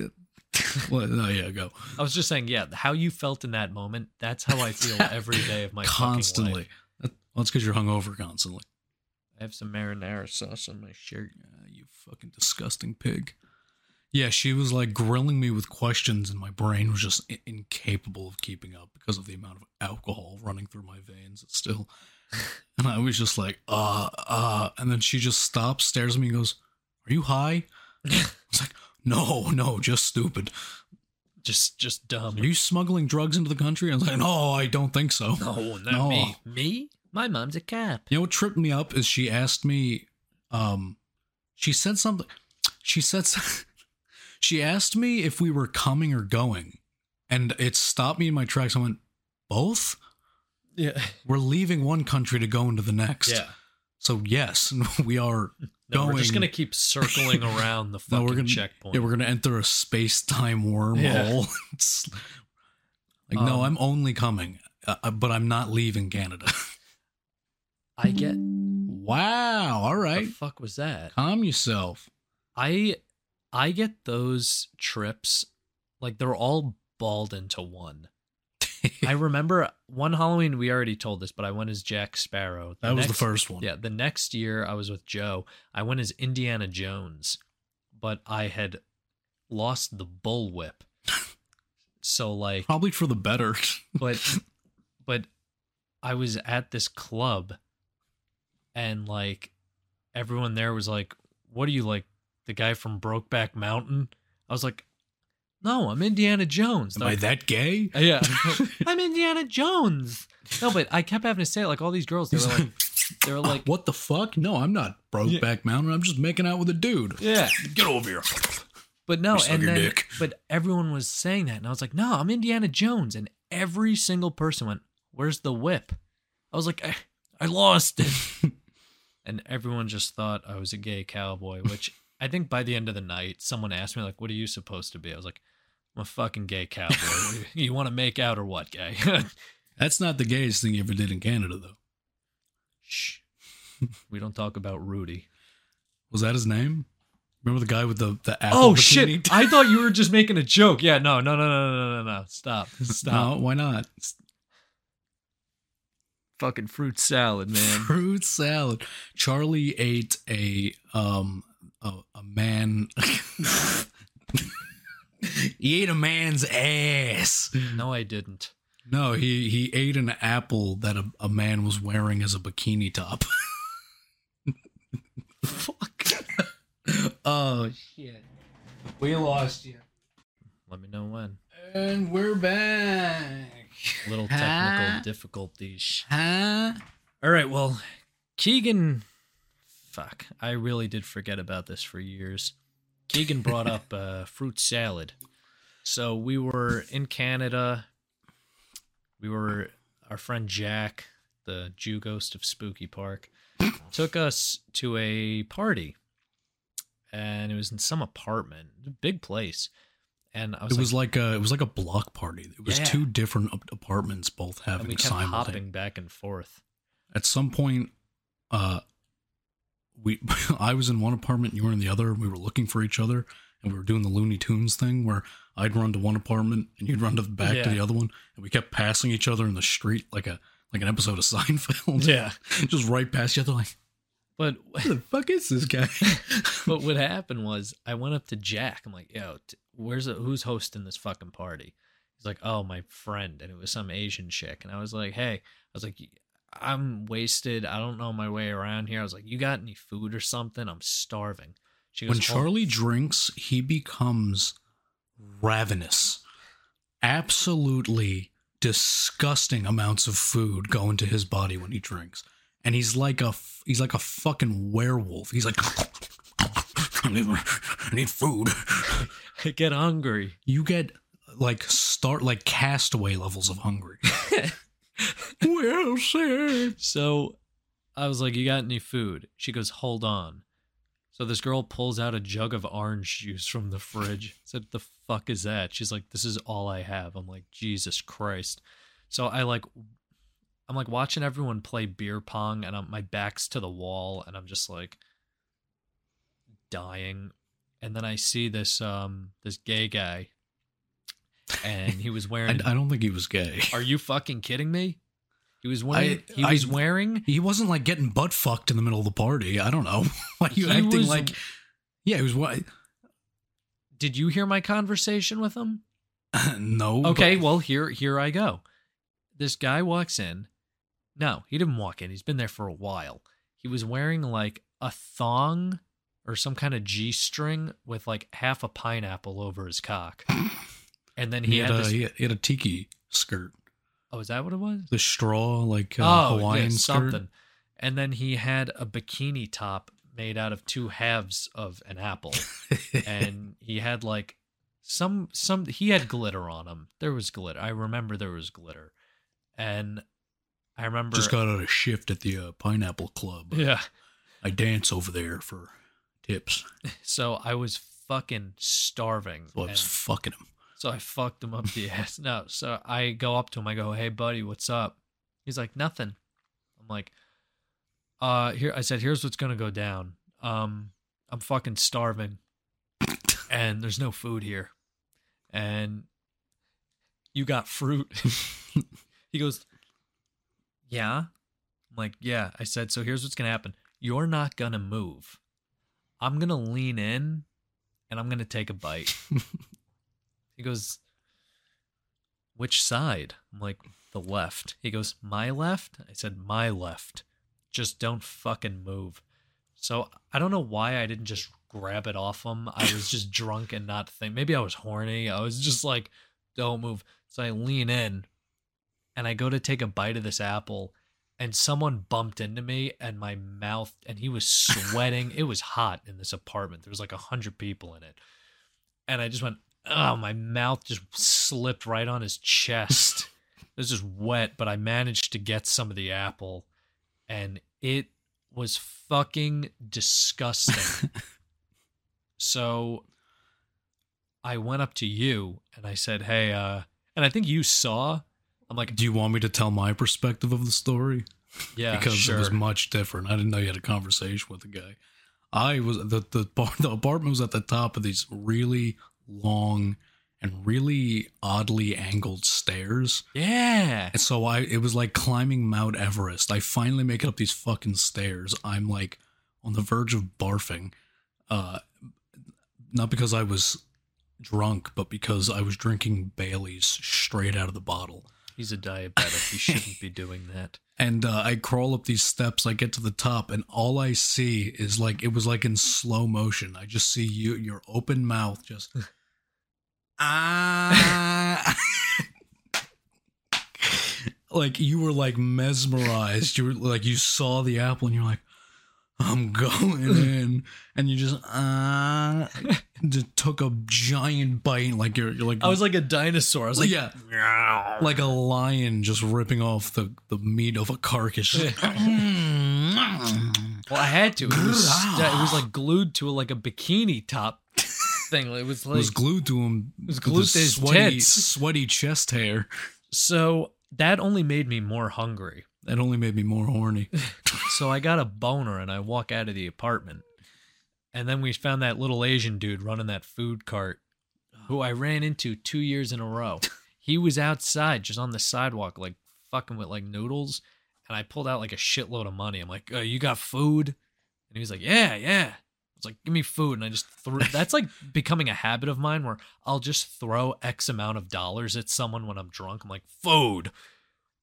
well, no, yeah, go I was just saying, yeah, how you felt in that moment. That's how I feel every day of my constantly. That, well, it's because you're hungover constantly. I have some marinara sauce on my shirt. Yeah, you fucking disgusting pig. Yeah, she was like grilling me with questions, and my brain was just i- incapable of keeping up because of the amount of alcohol running through my veins. Still, and I was just like, uh, uh, and then she just stops, stares at me, and goes, "Are you high?" I was like, "No, no, just stupid." Just, just dumb. Are you smuggling drugs into the country? I was like, "No, I don't think so." No, not No. me. Me? My mom's a cop. You know what tripped me up is she asked me, um, she said something. She said, she asked me if we were coming or going, and it stopped me in my tracks. I went, both. Yeah. We're leaving one country to go into the next. Yeah. So yes, we are. No, we're just Going- gonna keep circling around the No, fucking we're gonna- checkpoint. Yeah, we're gonna enter a space time wormhole. Yeah. it's like no, Um, I'm only coming, uh, but I'm not leaving Canada. I get. wow. All The fuck was that? calm yourself. I I get those trips like they're all balled into one. I remember one Halloween we already told this, but I went as Jack Sparrow. that was the first one. Yeah, the next year I was with Joe. I went as Indiana Jones, but I had lost the bullwhip. So like Probably for the better. but but I was at this club and like everyone there was like, What are you like the guy from Brokeback Mountain? I was like, No, I'm Indiana Jones. Am I that gay? yeah. I'm Indiana Jones. No, but I kept having to say it like all these girls, they were like they were uh, like what the fuck? No, I'm not Brokeback Mountain. I'm just making out with a dude. Yeah. Get over here. But no, and then dick. but everyone was saying that, and I was like, no, I'm Indiana Jones, and every single person went, "Where's the whip?" I was like, I, I lost it, and everyone just thought I was a gay cowboy. Which I think by the end of the night, someone asked me like, "What are you supposed to be?" I was like, "I'm a fucking gay cowboy. You, want to make out or what, gay?" That's not the gayest thing you ever did in Canada, though. Shh, we don't talk about Rudy. Was that his name? Remember the guy with the the apple Oh shit! I thought you were just making a joke. Yeah, no, no, no, no, no, no, no. Stop, stop. No, why not? Fucking fruit salad, man. Fruit salad. Charlie ate a um a, a man. he ate a man's ass. No, I didn't. No, he he ate an apple that a, a man was wearing as a bikini top. Fuck. oh shit. We lost you. Let me know when. And we're back. Little technical difficulties. Huh? All right, well, Keegan. Fuck, I really did forget about this for years. Keegan brought up uh, fruit salad. So we were in Canada. We were our friend Jack, the Jew ghost of Spooky Park, took us to a party, and it was in some apartment, big place. And I was It was like a it was like a block party. It was Yeah. two different apartments both and having we kept simultaneous. hopping back and forth. At some point, uh, we I was in one apartment, you were in the other. And we were looking for each other, and we were doing the Looney Tunes thing where I'd run to one apartment and you'd run to the back to the other one, and we kept passing each other in the street like a like an episode of Seinfeld. Yeah, just right past each other. Like, but who the fuck is this guy? but what happened was I went up to Jack. I'm like, yo, t- where's the, who's hosting this fucking party? He's like, oh, my friend, and it was some Asian chick. And I was like, hey, I was like, I'm wasted. I don't know my way around here. I was like, you got any food or something? I'm starving. She goes, when "Oh." Charlie drinks, he becomes ravenous. Absolutely disgusting amounts of food go into his body when he drinks, and he's like a he's like a fucking werewolf. He's like, I need, I need food. I get hungry. You get like start like castaway levels of hungry. well said. So I was like, You got any food? She goes, Hold on. So this girl pulls out a jug of orange juice from the fridge. I said, The fuck is that? She's like, This is all I have. I'm like, Jesus Christ. So I like I'm like watching everyone play beer pong and I'm, my back's to the wall and I'm just like dying. And then I see this um this gay guy and he was I, wearing I don't think he was gay. Are you fucking kidding me? He was wearing he I- was wearing He wasn't like getting butt fucked in the middle of the party. I don't know. Why are you acting was- like? Yeah, he was what? Did you hear my conversation with him? no. Okay, well here here I go. This guy walks in. No, he didn't walk in. He's been there for a while. He was wearing like a thong or some kind of G string with like half a pineapple over his cock. And then He, he, had, had, a this. he had, he had a tiki skirt, oh, is that what it was? the straw like uh, oh, Hawaiian yeah, skirt. And then he had a bikini top made out of two halves of an apple. and he had like some some he had glitter on him. There was glitter. I remember there was glitter. And I remember Just got out of shift at the uh, Pineapple Club. Yeah. I dance over there for tips. So I was fucking starving. So I was and- fucking him. So I fucked him up the ass. No, so I go up to him. I go, "Hey, buddy, what's up?" He's like, "Nothing." I'm like, "Uh, here." I said, "Here's what's gonna go down. Um, I'm fucking starving. and there's no food here. And you got fruit. he goes, Yeah. I'm like, Yeah. I said, So here's what's going to happen. You're not going to move. I'm going to lean in and I'm going to take a bite. he goes, Which side? I'm like, The left. He goes, My left? I said, My left. Just don't fucking move. So I don't know why I didn't just grab it off him. I was just drunk and not think. Maybe I was horny. I was just like, don't move. So I lean in and I go to take a bite of this apple and someone bumped into me and my mouth and he was sweating. it was hot in this apartment. There was like a hundred people in it. And I just went, oh, my mouth just slipped right on his chest. it was just wet, but I managed to get some of the apple and it was fucking disgusting. so I went up to you and I said, "Hey, uh," and I think you saw. I'm like, Do you want me to tell my perspective of the story? yeah, because sure. it was much different. I didn't know you had a conversation with the guy. I was the the bar, the apartment was at the top of these really long and really oddly angled stairs. yeah, And so I it was like climbing Mount Everest. I finally make it up these fucking stairs. I'm like on the verge of barfing. Uh not because I was drunk, but because I was drinking Bailey's straight out of the bottle. He's a diabetic. He shouldn't be doing that. And uh, I crawl up these steps. I get to the top, and all I see is like it was like in slow motion. I just see you, your open mouth, just ah, like you were like mesmerized. You were like you saw the apple, and you're like, I'm going in, and you just ah, just took a giant bite, like you're you're like I was like a dinosaur. I was like, yeah, like a lion just ripping off the, the meat of a carcass. well, I had to. It was, it was like glued to like a bikini top thing. It was It like was glued to him. It was glued to his sweaty, tits. sweaty chest hair. so. That only made me more hungry. That only made me more horny. So I got a boner and I walk out of the apartment. And then we found that little Asian dude running that food cart who I ran into two years in a row. He was outside just on the sidewalk, like fucking with like noodles. And I pulled out like a shitload of money. I'm like, uh, you got food? And he was like, yeah, yeah. I was like, give me food. And I just threw that's like becoming a habit of mine where I'll just throw X amount of dollars at someone when I'm drunk. I'm like, food.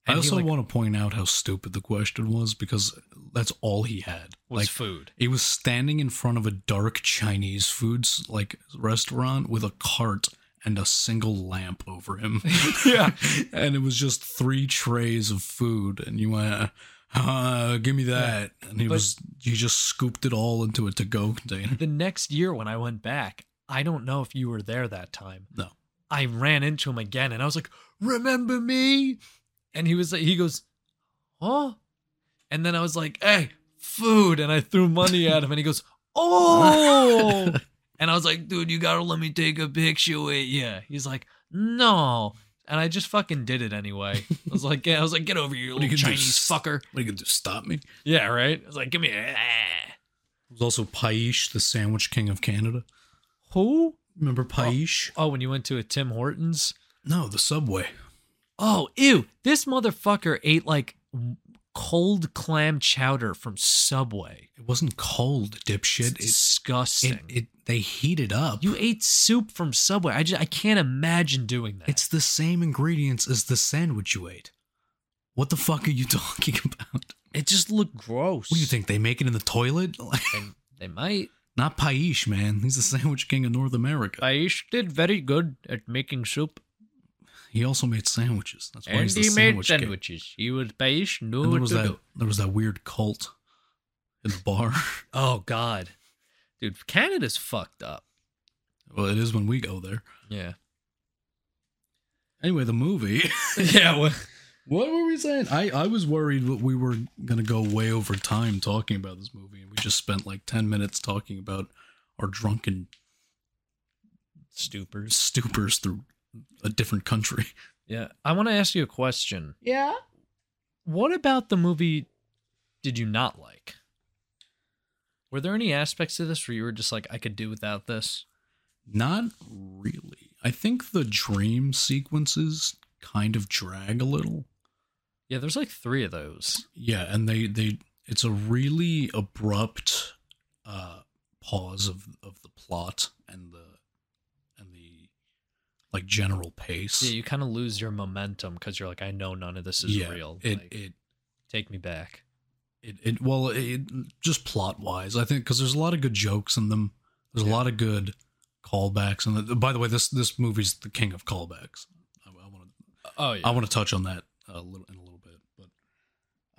I And he, also like, want to point out how stupid the question was because that's all he had. was like food. he was standing in front of a dark Chinese foods like restaurant with a cart and a single lamp over him. Yeah. and it was just three trays of food, and you went, uh, "Give me that," and he But- was he just scooped it all into a to-go container. the next year when I went back, I don't know if you were there that time. No. I ran into him again and I was like, "Remember me?" And he was like he goes, "Huh?" And then I was like, "Hey, food." And I threw money at him and he goes, "Oh." and I was like, "Dude, you got to let me take a picture with you." He's like, "No." And I just fucking did it anyway. I was like, yeah, I was like, get over here, you you little do, Chinese fucker. What are you gonna do? Stop me? Yeah, right. I was like, give me a ah. It was also Paish, the sandwich king of Canada. who? Remember oh, Paish? Oh, when you went to a Tim Hortons. No, the Subway. Oh, ew. This motherfucker ate like cold clam chowder from Subway. It wasn't cold, It's dipshit. It, disgusting. it, it they heat it up. you ate soup from Subway. I just I can't imagine doing that. It's the same ingredients as the sandwich you ate. What the fuck are you talking about? it just looked gross. What do you think? They make it in the toilet? And they might. Not Paish, man. He's the sandwich king of North America. Aish did very good at making soup. He also made sandwiches. That's why And he's the he made sandwich king. sandwiches. He was knew And there was that do. there was that weird cult in the bar. Oh God. Dude, Canada's fucked up. well, it is when we go there. Yeah. Anyway, the movie. yeah. Well, what were we saying? I I was worried that we were gonna go way over time talking about this movie, and we just spent like ten minutes talking about our drunken stupors. stupors through a different country. Yeah. I want to ask you a question. Yeah. What about the movie did you not like? Were there any aspects of this where you were just like, I could do without this? Not really. I think the dream sequences kind of drag a little. Yeah, there's like three of those. Yeah, and they they it's a really abrupt uh pause of of the plot and the and the like general pace. Yeah, you kind of lose your momentum because you're like, I know none of this is Yeah, real. It Like, it take me back. it, it well it just plot wise i think because there's a lot of good jokes in them there's a lot of good callbacks and the, by the way this this movie's the king of callbacks i, I want to Oh yeah. i want to touch on that a little in a little bit but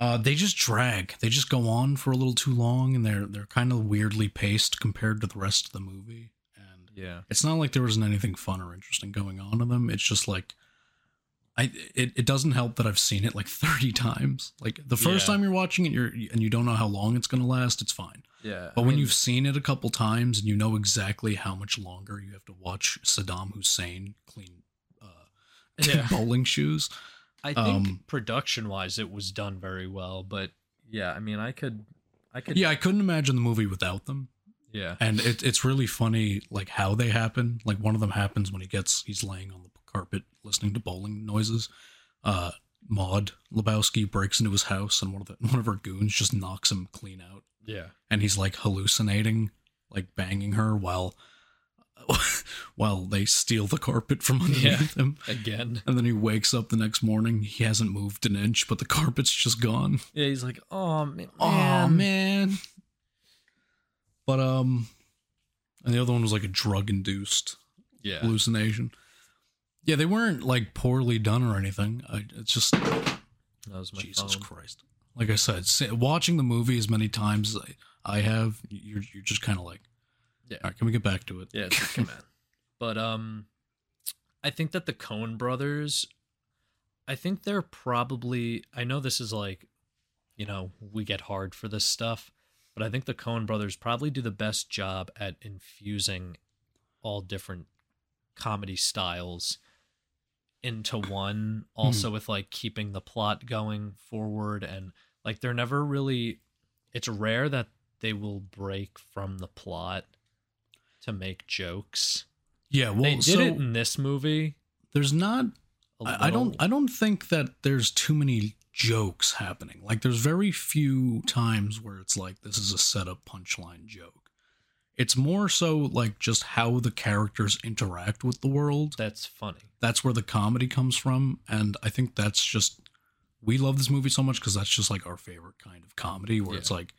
uh they just drag they just go on for a little too long and they're they're kind of weirdly paced compared to the rest of the movie yeah. it's not like there wasn't anything fun or interesting going on in them. It's just like I it, it doesn't help that I've seen it like 30 times. Like the first Yeah. time you're watching it you're and you don't know how long it's going to last, it's fine. Yeah. But when you've seen it a couple times and you know exactly how much longer you have to watch Saddam Hussein clean uh Yeah. bowling shoes. I think um, production wise it was done very well, but yeah, I mean I could I could Yeah, I couldn't imagine the movie without them. Yeah. And it, it's really funny, like how they happen. Like one of them happens when he gets he's laying on the carpet listening to bowling noises. Uh, Maud Lebowski breaks into his house, and one of the one of her goons just knocks him clean out, Yeah. and he's like hallucinating, like banging her while while they steal the carpet from underneath him. Again. And then he wakes up the next morning. He hasn't moved an inch, but the carpet's just gone. Yeah, he's like, "Oh man." Oh man. But um and the other one was like a drug induced Yeah. hallucination. Yeah, they weren't like poorly done or anything. I it's just That was my Jesus phone. Christ. Like I said, watching the movie as many times as I, I have, you're you're just kind of like, Yeah. all right, can we get back to it? Yeah, come on. But um I think that the Coen brothers I think they're probably I know this is like you know, we get hard for this stuff, but I think the Coen brothers probably do the best job at infusing all different comedy styles into one hmm. also with like keeping the plot going forward and like they're never really it's rare that they will break from the plot to make jokes. Yeah, well, they did so it in this movie. there's not I, I don't. I don't think that there's too many jokes happening. Like there's very few times where it's like this is a setup punchline joke. It's more so like just how the characters interact with the world. That's funny. That's where the comedy comes from and I think that's just we love this movie so much cuz that's just like our favorite kind of comedy where it's like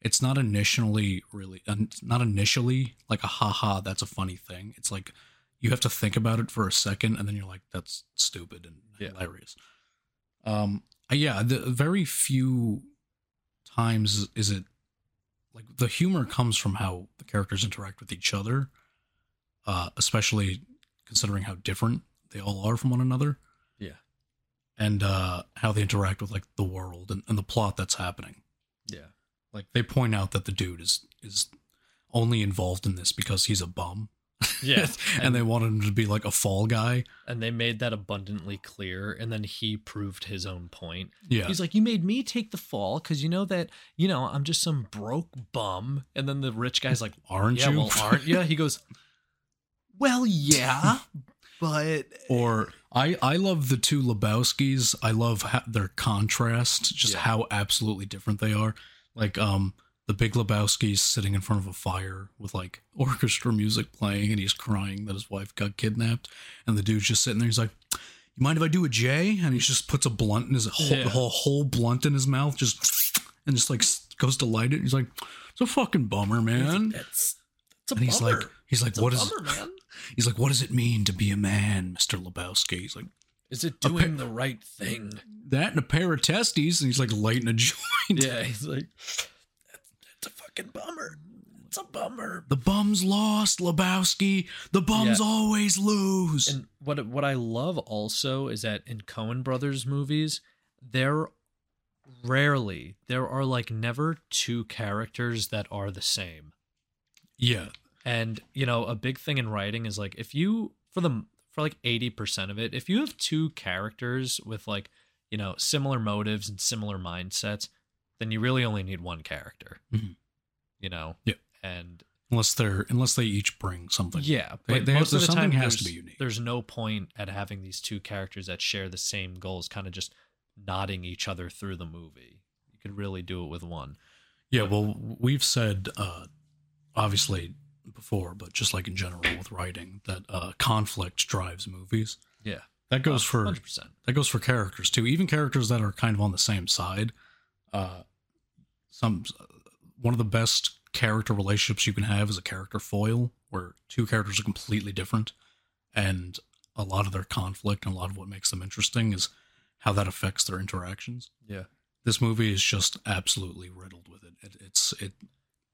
it's not initially really uh, not initially like a haha that's a funny thing. It's like you have to think about it for a second and then you're like that's stupid and Yeah. hilarious um uh, yeah the very few times is it like the humor comes from how the characters interact with each other uh especially considering how different they all are from one another Yeah. and uh how they interact with like the world and, and the plot that's happening Yeah. like they point out that the dude is is only involved in this because he's a bum Yeah. and they wanted him to be like a fall guy. And they made that abundantly clear. And then he proved his own point. Yeah, He's like, You made me take the fall because you know that, you know, I'm just some broke bum. And then the rich guy's like, aren't Yeah, you? well, aren't you? He goes, Well, yeah, but or I I love the two Lebowskis. I love ha- their contrast, just Yeah. how absolutely different they are. Like um the Big Lebowski's sitting in front of a fire with like orchestra music playing, and he's crying that his wife got kidnapped, and the dude's just sitting there. He's like. You mind if I do a J? And he just puts a blunt in his whole, Yeah. whole, whole blunt in his mouth, just and just like goes to light it. He's like, "It's a fucking bummer, man." That's, that's a And he's bummer. like, he's like, It's a what is? bummer. He's like, what does it mean to be a man, Mister Lebowski? He's like, Is it doing pa- the right thing? that and a pair of testes, and he's like lighting a joint. Yeah, he's like, it's fucking bummer. It's a bummer. The bums lost, Lebowski. The bums Yeah. always lose. And what what I love also is that in Coen Brothers movies, there rarely there are like never two characters that are the same. yeah, And you know, a big thing in writing is like if you for the for like 80% of it, if you have two characters with like, you know, similar motives and similar mindsets, then you really only need one character. Mhm. You know? Yeah. And unless they're unless they each bring something. Yeah, They- but they have- most of the time has to be unique. There's no point at having these two characters that share the same goals, kind of just nodding each other through the movie. You could really do it with one. Yeah, well, we've said uh, obviously before, but just like in general with writing, that uh, conflict drives movies. Yeah, That goes for hundred percent. that goes for characters too. Even characters that are kind of on the same side. Uh, some one of the best character relationships you can have is a character foil, where two characters are completely different, and a lot of their conflict and a lot of what makes them interesting is how that affects their interactions. Yeah, This movie is just absolutely riddled with it. it it's it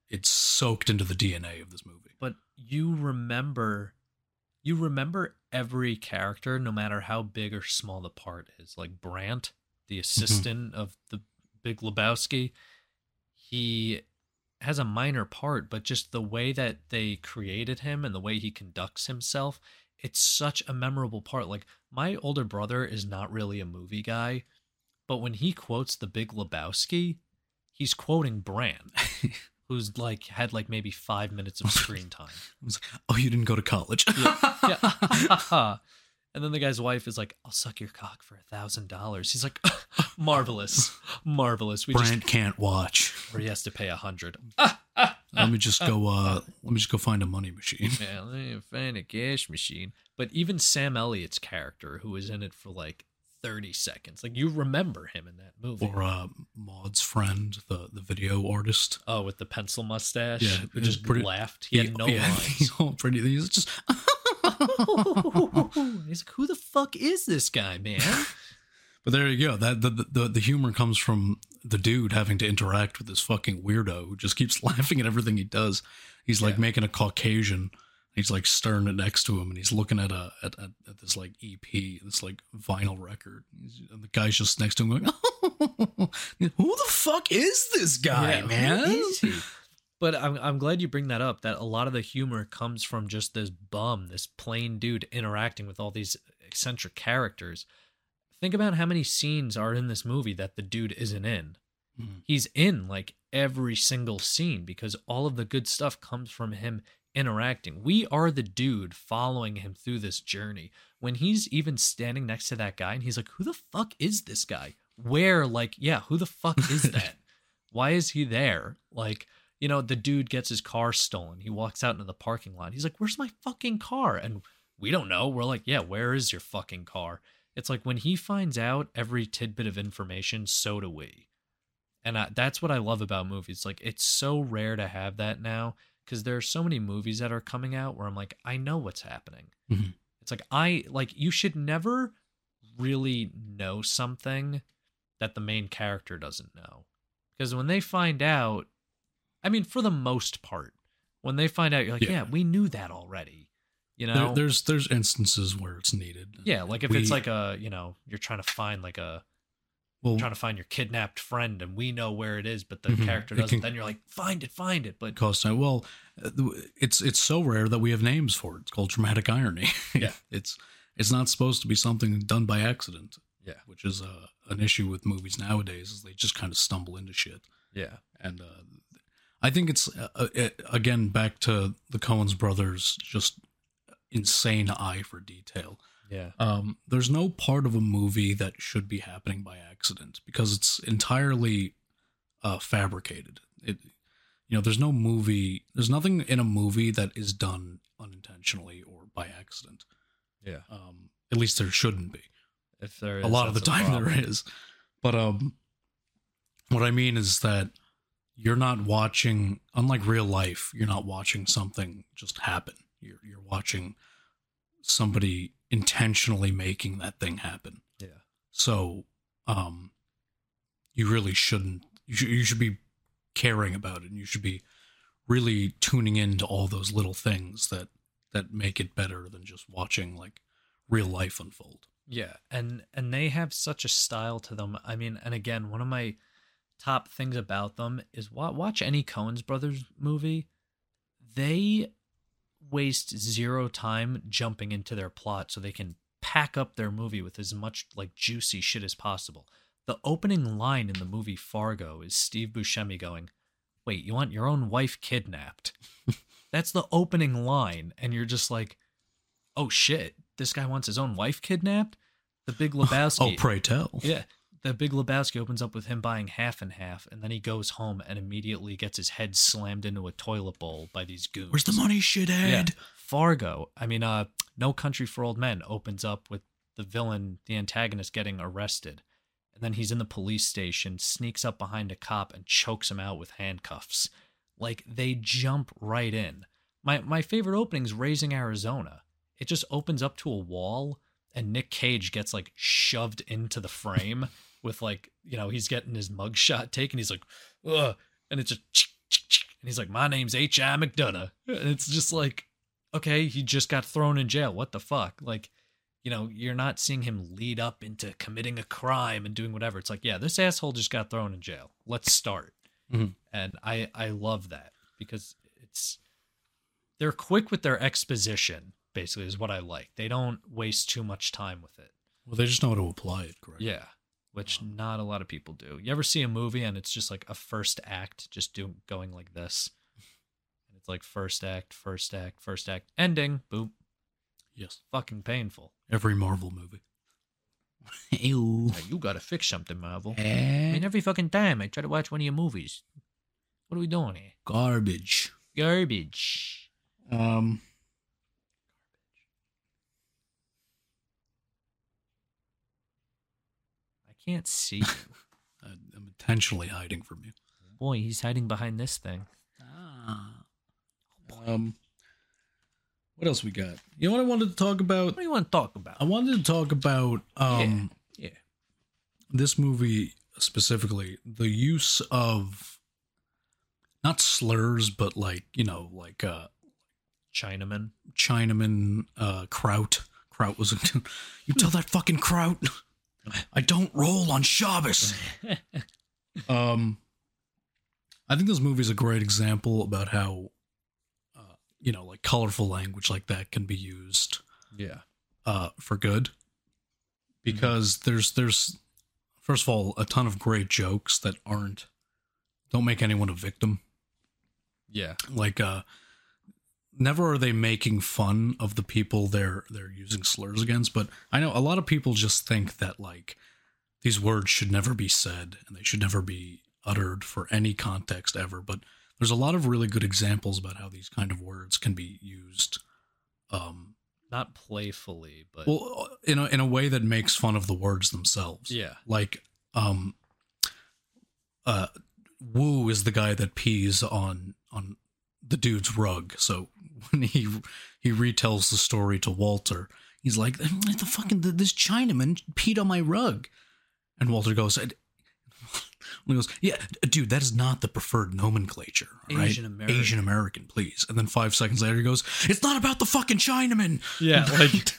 it's soaked into the DNA of this movie. but you remember, you remember every character, no matter how big or small the part is. Like Brandt, the mm-hmm. assistant of the Big Lebowski, he has a minor part, but just the way that they created him and the way he conducts himself, it's such a memorable part. Like my older brother is not really a movie guy, but when he quotes the Big Lebowski, he's quoting Brandt, who's like had like maybe five minutes of screen time. I was like, oh, you didn't go to college. yeah. and then the guy's wife is like, "I'll suck your cock for a thousand dollars." He's like, "Marvelous, marvelous." We Brandt just can't watch. Or he has to pay a hundred. Let me just go. Uh, let me just go find a money machine. Yeah, let me find a cash machine. But even Sam Elliott's character, who was in it for like thirty seconds, like you remember him in that movie. Or uh, Maud's friend, the the video artist. oh, with the pencil mustache, Yeah, who just pretty- laughed. He had no yeah, lines. he pretty. He's just. He's like, "Who the fuck is this guy, man?" But there you go. That the, the the humor comes from the dude having to interact with this fucking weirdo who just keeps laughing at everything he does. He's like Yeah. making a Caucasian. He's like staring it next to him, and he's looking at a at, at, at this like EP, this like vinyl record. And the guy's just next to him, going, "Who the fuck is this guy, Yeah, man?" But I'm I'm glad you bring that up. That a lot of the humor comes from just this bum, this plain dude interacting with all these eccentric characters. Think about how many scenes are in this movie that the dude isn't in. Mhm. He's in like every single scene because all of the good stuff comes from him interacting. We are the dude following him through this journey. When he's even standing next to that guy and he's like, "Who the fuck is this guy?" Where like, yeah, who the fuck is that? Why is he there? Like, you know, the dude gets his car stolen. He walks out into the parking lot. He's like, "Where's my fucking car?" And we don't know. We're like, "Yeah, where is your fucking car?" It's like when he finds out every tidbit of information, so do we. And I, that's what I love about movies. Like, it's so rare to have that now because there are so many movies that are coming out where I'm like, I know what's happening. Mhm. It's like, I, like, you should never really know something that the main character doesn't know. Because when they find out, I mean, for the most part, when they find out, you're like, Yeah. yeah, we knew that already. You know, There, there's there's instances where it's needed. yeah, like if We- it's like a, you know, you're trying to find like a, well, trying to find your kidnapped friend and we know where it is, but the Mhm. character doesn't, can- then you're like, find it, find it. But cost time. Well, uh, it's it's so rare that we have names for it. It's called dramatic irony. Yeah. it's it's not supposed to be something done by accident. Yeah. which is uh, an issue with movies nowadays. Is they just kind of stumble into shit. yeah, And uh, I think it's uh, uh, it, again back to the Coens brothers, just insane eye for detail. yeah, Um, there's no part of a movie that should be happening by accident because it's entirely uh, fabricated. It, you know, there's no movie, there's nothing in a movie that is done unintentionally or by accident. yeah. Um, at least there shouldn't be. If there is a lot of the time there is. but um, what I mean is that you're not watching, unlike real life, you're not watching something just happen. You're you're watching somebody intentionally making that thing happen. Yeah, So, um, you really shouldn't. You should you should be caring about it, and you should be really tuning into all those little things that that make it better than just watching like real life unfold. yeah, and and they have such a style to them. I mean, and again, one of my top things about them is wa- watch any Coen's brothers movie. They waste zero time jumping into their plot so they can pack up their movie with as much like juicy shit as possible. The opening line in the movie Fargo is Steve Buscemi going, "Wait, you want your own wife kidnapped?" That's the opening line, and you're just like, "Oh shit, this guy wants his own wife kidnapped." The Big oh, Lebowski. Oh, pray tell. Yeah. The Big Lebowski opens up with him buying half and half, and then he goes home and immediately gets his head slammed into a toilet bowl by these goons. Where's the money, shithead? Yeah. Fargo. I mean, uh, No Country for Old Men opens up with the villain, the antagonist, getting arrested. And then he's in the police station, sneaks up behind a cop, and chokes him out with handcuffs. Like, they jump right in. My, my favorite opening is Raising Arizona. It just opens up to a wall, and Nick Cage gets, like, shoved into the frame with, like, you know, he's getting his mugshot taken. He's like, ugh. And it's just, and he's like, my name's H.I. McDunnough. And it's just like, okay, he just got thrown in jail. What the fuck? Like, you know, you're not seeing him lead up into committing a crime and doing whatever. It's like, yeah, this asshole just got thrown in jail. Let's start. Mhm. And I I love that because it's they're quick with their exposition. Basically, is what I like. They don't waste too much time with it. Well, they just know how to apply it, correct? Yeah, which not a lot of people do. You ever see a movie and it's just like a first act, just doing going like this, and it's like first act, first act, first act, ending, boop, Yes. fucking painful. Every Marvel movie. Ew. Now, you gotta fix something, Marvel. I Eh, mean, every fucking time I try to watch one of your movies, what are we doing here? garbage. Garbage. Um. Can't see. you. I- I'm intentionally hiding from you. Boy, he's hiding behind this thing. Ah. Um. What else we got? You know what I wanted to talk about? What do you want to talk about? I wanted to talk about um yeah. this movie specifically the use of not slurs but like you know like uh Chinaman. Chinaman uh kraut kraut was a, you tell that fucking kraut I don't roll on Shabbos um I think this movie is a great example about how uh you know like colorful language like that can be used Yeah. uh, for good because there's there's first of all a ton of great jokes that aren't don't make anyone a victim Yeah. like uh never are they making fun of the people they're they're using slurs against but i know a lot of people just think that like these words should never be said and they should never be uttered for any context ever but there's a lot of really good examples about how these kind of words can be used um Not playfully, but well in a in a way that makes fun of the words themselves yeah. like um uh Woo is the guy that pees on on the dude's rug. So when he he retells the story to Walter, he's like, "The fucking this Chinaman peed on my rug," and Walter goes, "I- he goes, yeah, dude, that is not the preferred nomenclature. right? Asian American. Asian American, please." And then five seconds later, he goes, "It's not about the fucking Chinaman." Yeah, like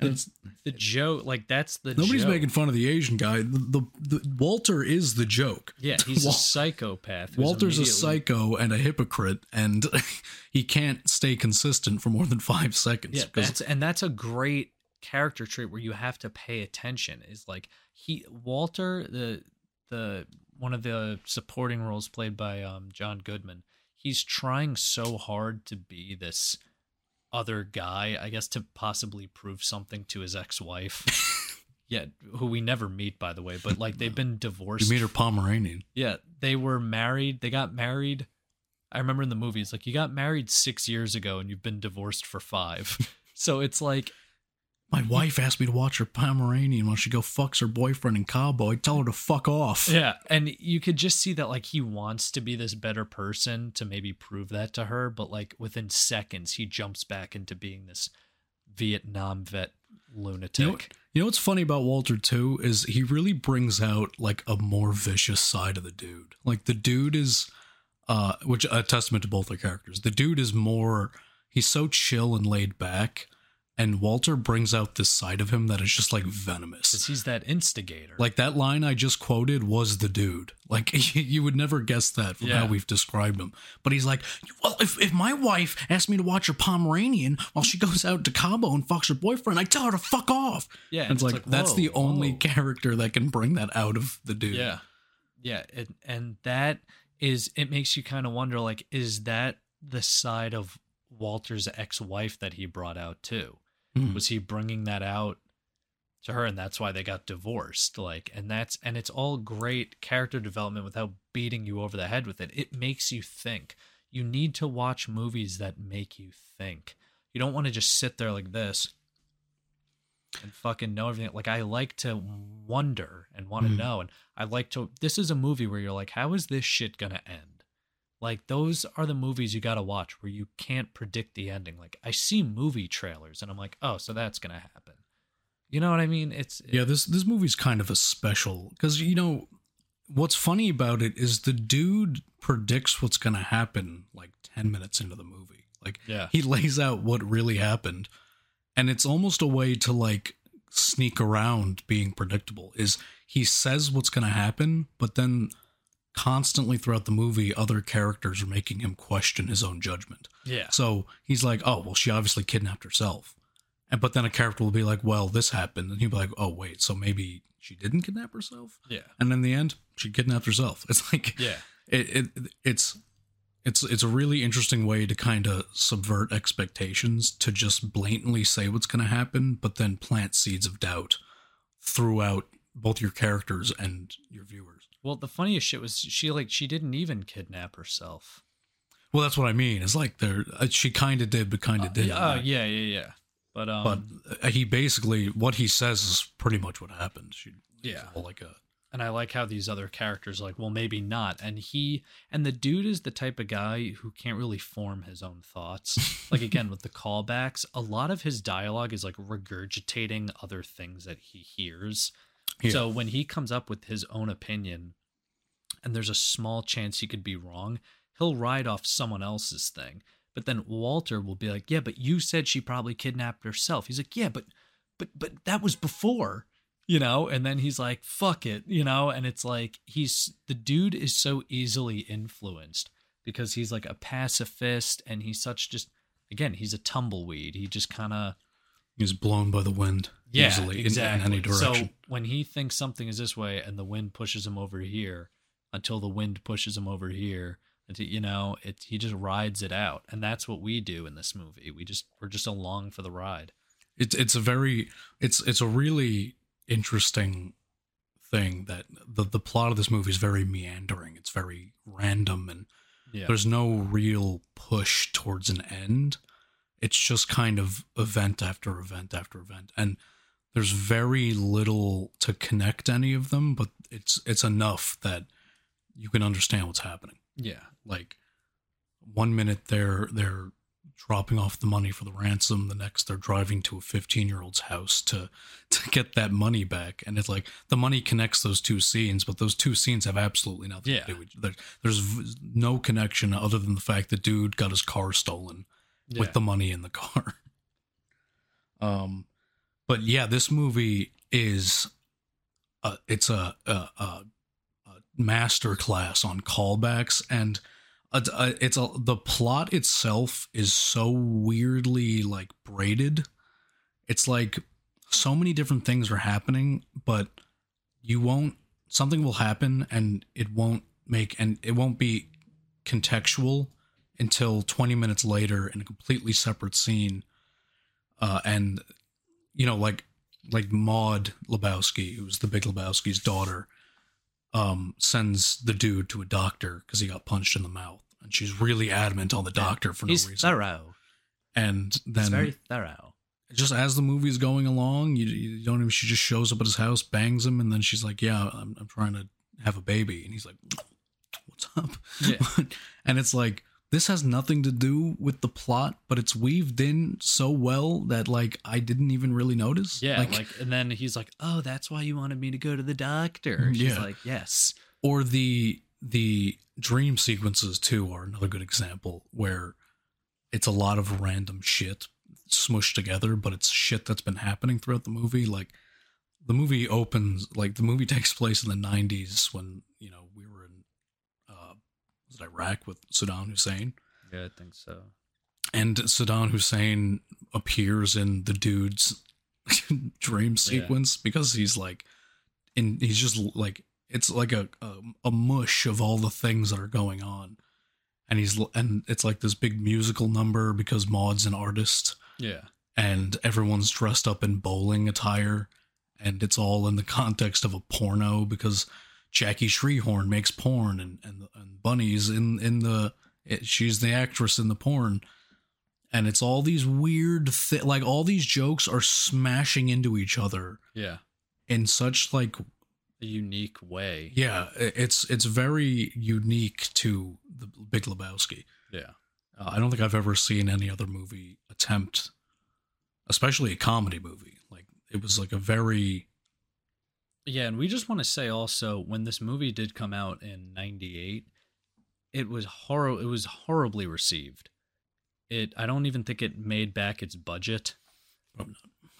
And the, it's- the joke like that's the Nobody's joke. making fun of the Asian guy. The, the, the Walter is the joke. Yeah, he's a psychopath. Walter's a psycho and a hypocrite, and he can't stay consistent for more than five seconds. Yeah, that's and that's a great character trait where you have to pay attention. Is like he Walter the the one of the supporting roles played by um John Goodman. He's trying so hard to be this other guy, I guess, to possibly prove something to his ex-wife. yeah, who we never meet, by the way, but like they've been divorced. you meet her Pomeranian. Yeah, they were married. They got married. I remember in the movies, like you got married six years ago and you've been divorced for five. so it's like, My wife asked me to watch her Pomeranian while she go fucks her boyfriend in Cabo. Tell her to fuck off. yeah, and you could just see that like he wants to be this better person to maybe prove that to her, but like within seconds he jumps back into being this Vietnam vet lunatic. You know, you know what's funny about Walter too is he really brings out like a more vicious side of the dude. Like the dude is, uh, which a testament to both the characters. The dude is more. He's so chill and laid back, and Walter brings out this side of him that is just like venomous. Because he's that instigator. Like that line I just quoted was the dude. Like you would never guess that from how we've described him. But he's like, well, if, if my wife asks me to watch her Pomeranian while she goes out to Cabo and fucks her boyfriend, I tell her to fuck off. yeah, And it's, like, that's whoa, the only whoa. character that can bring that out of the dude. Yeah. Yeah. It, and that is, it makes you kind of wonder like, is that the side of Walter's ex-wife that he brought out too. Hmm. Was he bringing that out to her and that's why they got divorced like and that's and it's all great character development without beating you over the head with it. It makes you think. You need to watch movies that make you think. You don't want to just sit there like this and fucking know everything. Like I like to wonder and want to Mhm. know, and I like to. This is a movie where you're like, how is this shit gonna end? Like those are the movies you gotta watch where you can't predict the ending. Like I see movie trailers and I'm like, oh, so that's gonna happen. You know what I mean? It's Yeah, this this movie's kind of a special because you know what's funny about it is the dude predicts what's gonna happen like ten minutes into the movie. Like yeah, he lays out what really happened, and it's almost a way to like sneak around being predictable. Is he says what's gonna happen, but then constantly throughout the movie, other characters are making him question his own judgment. yeah, So he's like, "Oh, well, she obviously kidnapped herself," and but then a character will be like, "Well, this happened," and he'll be like, "Oh, wait, so maybe she didn't kidnap herself?" yeah, And in the end, she kidnapped herself. It's like, yeah, it, it it's it's it's a really interesting way to kind of subvert expectations to just blatantly say what's going to happen, but then plant seeds of doubt throughout both your characters and your viewers. Well, the funniest shit was she like she didn't even kidnap herself. Well, that's what I mean. It's like there, uh, she kind of did, but kind of didn't. Uh, yeah, yeah, yeah. But um, but uh, he basically what he says is pretty much what happened. She, Yeah. like a and I like how these other characters are like, well, maybe not. And he and the dude is the type of guy who can't really form his own thoughts. like again with the callbacks, a lot of his dialogue is like regurgitating other things that he hears. Yeah. So when he comes up with his own opinion, and there's a small chance he could be wrong, he'll ride off someone else's thing. But then Walter will be like, "Yeah, but you said she probably kidnapped herself." He's like, "Yeah, but but but that was before." You know, and then he's like, "Fuck it," you know, and it's like he's the dude is so easily influenced because he's like a pacifist and he's such just again, he's a tumbleweed. He just kind of he's blown by the wind yeah, easily in- exactly. in, any direction. So when he thinks something is this way and the wind pushes him over here until the wind pushes him over here, until, you know, it he just rides it out, and that's what we do in this movie. We just we're just along for the ride. it's it's a very it's it's a really interesting thing that the the plot of this movie is very meandering. It's very random and Yeah, there's no real push towards an end. It's just kind of event after event after event. And there's very little to connect any of them, but it's it's enough that you can understand what's happening. yeah, Like one minute they're they're dropping off the money for the ransom, the next they're driving to a 15-year-old's house to to get that money back. And it's like the money connects those two scenes, but those two scenes have absolutely nothing Yeah. to do with there, there's no connection other than the fact that dude got his car stolen yeah. with the money in the car. Um, but yeah, this movie is, uh, it's a, a, a, a master class on callbacks and it's a, it's a the plot itself is so weirdly like braided. It's like so many different things are happening, but you won't. Something will happen and it won't make and it won't be contextual until 20 minutes later in a completely separate scene uh and you know like like maude lebowski who's the big lebowski's daughter um sends the dude to a doctor because he got punched in the mouth and she's really adamant on the doctor for no He's reason thorough. and He's then very thorough. just as the movie's going along you, you don't even she just shows up at his house bangs him and then she's like yeah i'm, I'm trying to have a baby and he's like what's up Yeah. and it's like this has nothing to do with the plot but it's weaved in so well that like i didn't even really notice Yeah, like, like and then he's like, "Oh, that's why you wanted me to go to the doctor." Mm, She's Yeah. like, "Yes." or the the dream sequences too are another good example where it's a lot of random shit smushed together but it's shit that's been happening throughout the movie like the movie opens like the movie takes place in the 90s when you know we was it iraq with saddam hussein? Yeah, I think so. and saddam hussein appears in the dude's dream sequence because he's like in he's just like it's like a, a a mush of all the things that are going on. And he's and it's like this big musical number because Maude's an artist. Yeah. and everyone's dressed up in bowling attire. And it's all in the context of a porno because Jackie Treehorn makes porn and and, and Bunny's in in the it, she's the actress in the porn and it's all these weird thi- like all these jokes are smashing into each other Yeah. in such like A unique way. yeah it's it's very unique to the Big Lebowski Yeah. uh, I don't think I've ever seen any other movie attempt, especially a comedy movie. Like it was like a very Yeah, and we just want to say also when this movie did come out in 98, it was horror it was horribly received. It I don't even think it made back its budget.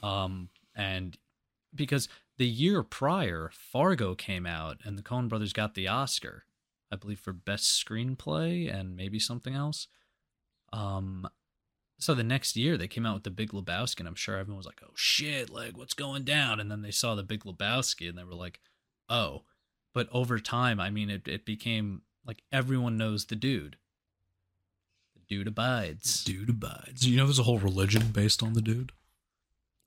Um and because the year prior Fargo came out and the Coen brothers got the Oscar, I believe for best screenplay and maybe something else. Um so the next year they came out with the Big Lebowski, and I'm sure everyone was like, "Oh shit, like what's going down?" And then they saw the Big Lebowski, and they were like, "Oh." But over time, I mean, it it became like everyone knows the dude. The dude abides. dude abides. You know, there's a whole religion based on the dude.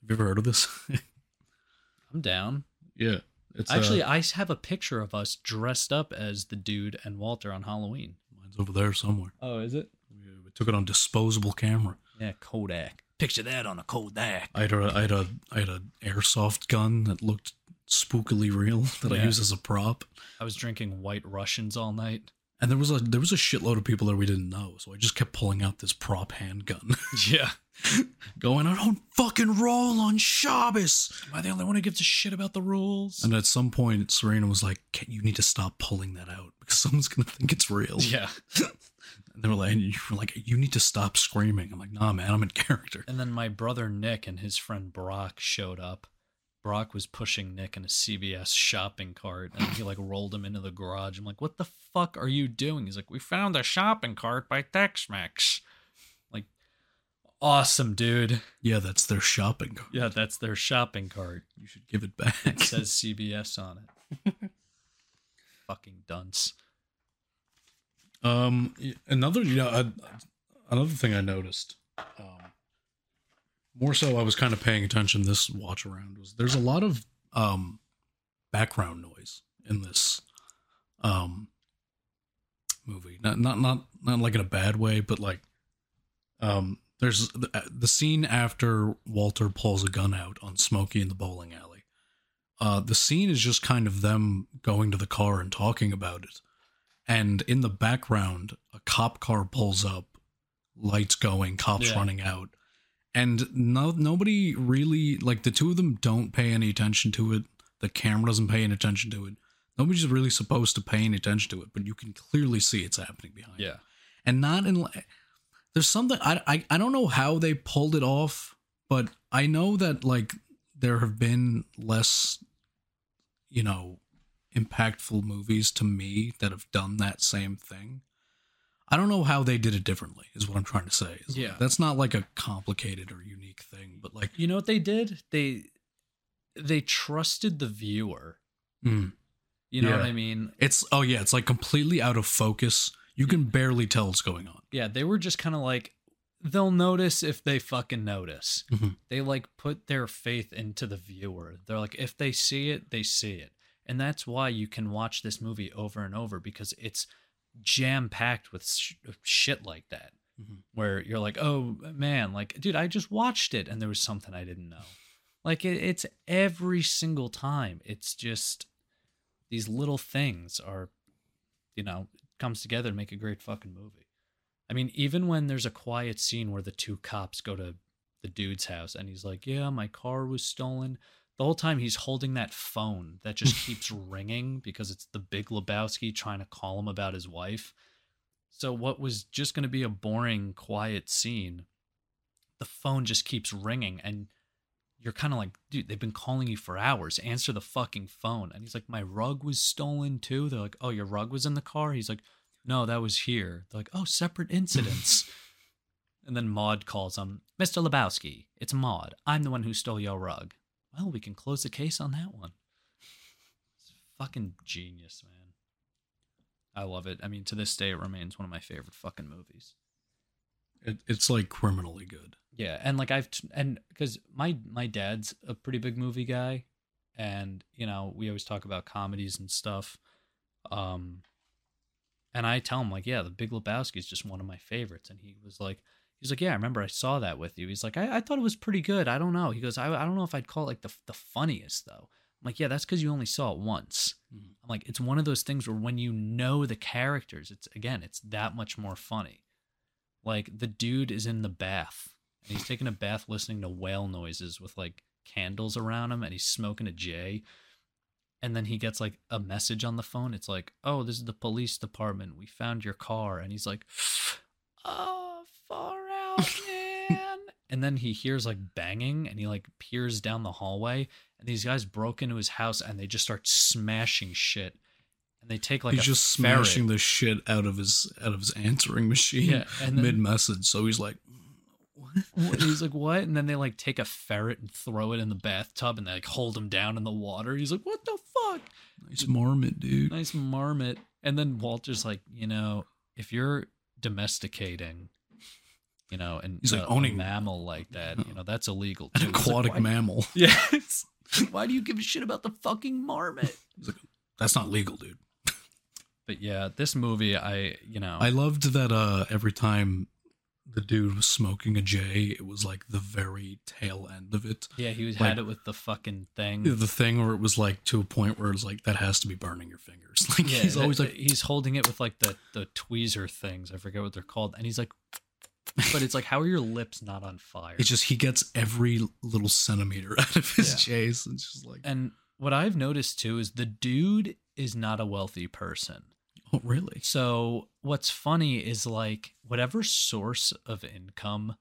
Have you ever heard of this? I'm down. yeah, it's uh, Actually, I have a picture of us dressed up as the dude and Walter on Halloween. mine's over there somewhere. Oh, is it? Took it on disposable camera. Yeah, Kodak. Picture that on a Kodak. I had a, I had a, I had an airsoft gun that looked spookily real that I Yeah. used as a prop. I was drinking White Russians all night. And there was a there was a shitload of people that we didn't know, so I just kept pulling out this prop handgun, Yeah. going, "I don't fucking roll on Shabbos." Am I the only one who gives a shit about the rules? And at some point, Serena was like, "You need to stop pulling that out because someone's gonna think it's real." yeah. And they were like, you were like, "You need to stop screaming." I'm like, "Nah, man, I'm in character." And then my brother Nick and his friend Brock showed up. Brock was pushing Nick in a CVS shopping cart and he like rolled him into the garage. I'm like, what the fuck are you doing? He's like, we found a shopping cart by Tex-Mex. Like, awesome, dude. Yeah, that's their shopping cart. Yeah, that's their shopping cart. You should give it back. It says CVS on it. Fucking dunce. Um, another, you know, uh, another thing I noticed, um, more so, I was kind of paying attention this watch around was there's a lot of um background noise in this um movie. Not not not not like in a bad way, but like um there's the, uh, the scene after Walter pulls a gun out on Smokey in the bowling alley. Uh, the scene is just kind of them going to the car and talking about it and in the background a cop car pulls up lights going cops Yeah. running out and no nobody really like the two of them don't pay any attention to it the camera doesn't pay any attention to it nobody's really supposed to pay any attention to it but you can clearly see it's happening behind you. Yeah. and not in there's something I, I i don't know how they pulled it off but i know that like there have been less you know impactful movies to me that have done that same thing. I don't know how they did it differently, is what I'm trying to say. Like, Yeah. that's not like a complicated or unique thing, but like, You know what they did? They they trusted the viewer. mm, You know what I mean? it's, oh yeah, it's like completely out of focus. You can barely tell what's going on. Yeah, they were just kind of like they'll notice if they fucking notice. Mhm. They like put their faith into the viewer. They're like if they see it, they see it. And that's why you can watch this movie over and over because it's jam packed with sh- shit like that. Mhm. Where you're like, "Oh man, like dude, I just watched it and there was something I didn't know." Like it, it's every single time. It's just these little things are you know, comes together to make a great fucking movie. I mean, even when there's a quiet scene where the two cops go to the dude's house and he's like, "Yeah, my car was stolen." The whole time he's holding that phone that just keeps ringing because it's the big Lebowski trying to call him about his wife. So what was just going to be a boring quiet scene, the phone just keeps ringing and you're kind of like, dude, they've been calling you for hours. Answer the fucking phone. And he's like, my rug was stolen too. They're like, oh, your rug was in the car. He's like, no, that was here. They're like, oh, separate incidents. and then Maude calls him, Mr. Lebowski, it's Maude. I'm the one who stole your rug. Well, we can close the case on that one. It's fucking genius, man. I love it. I mean, to this day, it remains one of my favorite fucking movies. It, it's like criminally good. Yeah, and like I've t- and because my my dad's a pretty big movie guy, and you know we always talk about comedies and stuff. Um, and I tell him like, yeah, The Big Lebowski is just one of my favorites, and he was like, he's like, yeah, I remember I saw that with you. He's like, I, I thought it was pretty good. I don't know. He goes, I I don't know if I'd call it like the the funniest though. I'm like, yeah, that's because you only saw it once. Mhm. I'm like, it's one of those things where when you know the characters, it's again, it's that much more funny. Like the dude is in the bath and he's taking a bath listening to whale noises with like candles around him and he's smoking a J. And then he gets like a message on the phone. It's like, oh, this is the police department. We found your car. And he's like, oh, far man. and then he hears like banging and he like peers down the hallway. And these guys broke into his house and they just start smashing shit. And they take like he's just ferret. smashing the shit out of his out of his answering machine Yeah, and then- mid message. So he's like, "What?" What- he's like, what? And then they like take a ferret and throw it in the bathtub and they like hold him down in the water. He's like, what the fuck? Nice marmot, dude. Nice marmot. And then Walter's like, you know, if you're domesticating, you know, and He's like, a, a owning- mammal like that, you know, that's illegal. An too. Like, aquatic why- mammal. Yeah. why do you give a shit about the fucking marmot? He's like, That's not legal, dude. But yeah, this movie, I, you know, I loved that uh every time the dude was smoking a J, it was like the very tail end of it. yeah, he was like- had it with the fucking thing. The thing where it was like to a point where it's like that has to be burning your fingers. Like Yeah, he's that- always like he's holding it with like the the tweezer things. I forget what they're called, and he's like, but it's like, how are your lips not on fire? it's just he gets every little centimeter out of his Yeah. J's. It's just like and what I've noticed too is the dude is not a wealthy person. Oh really? So what's funny is like whatever source of income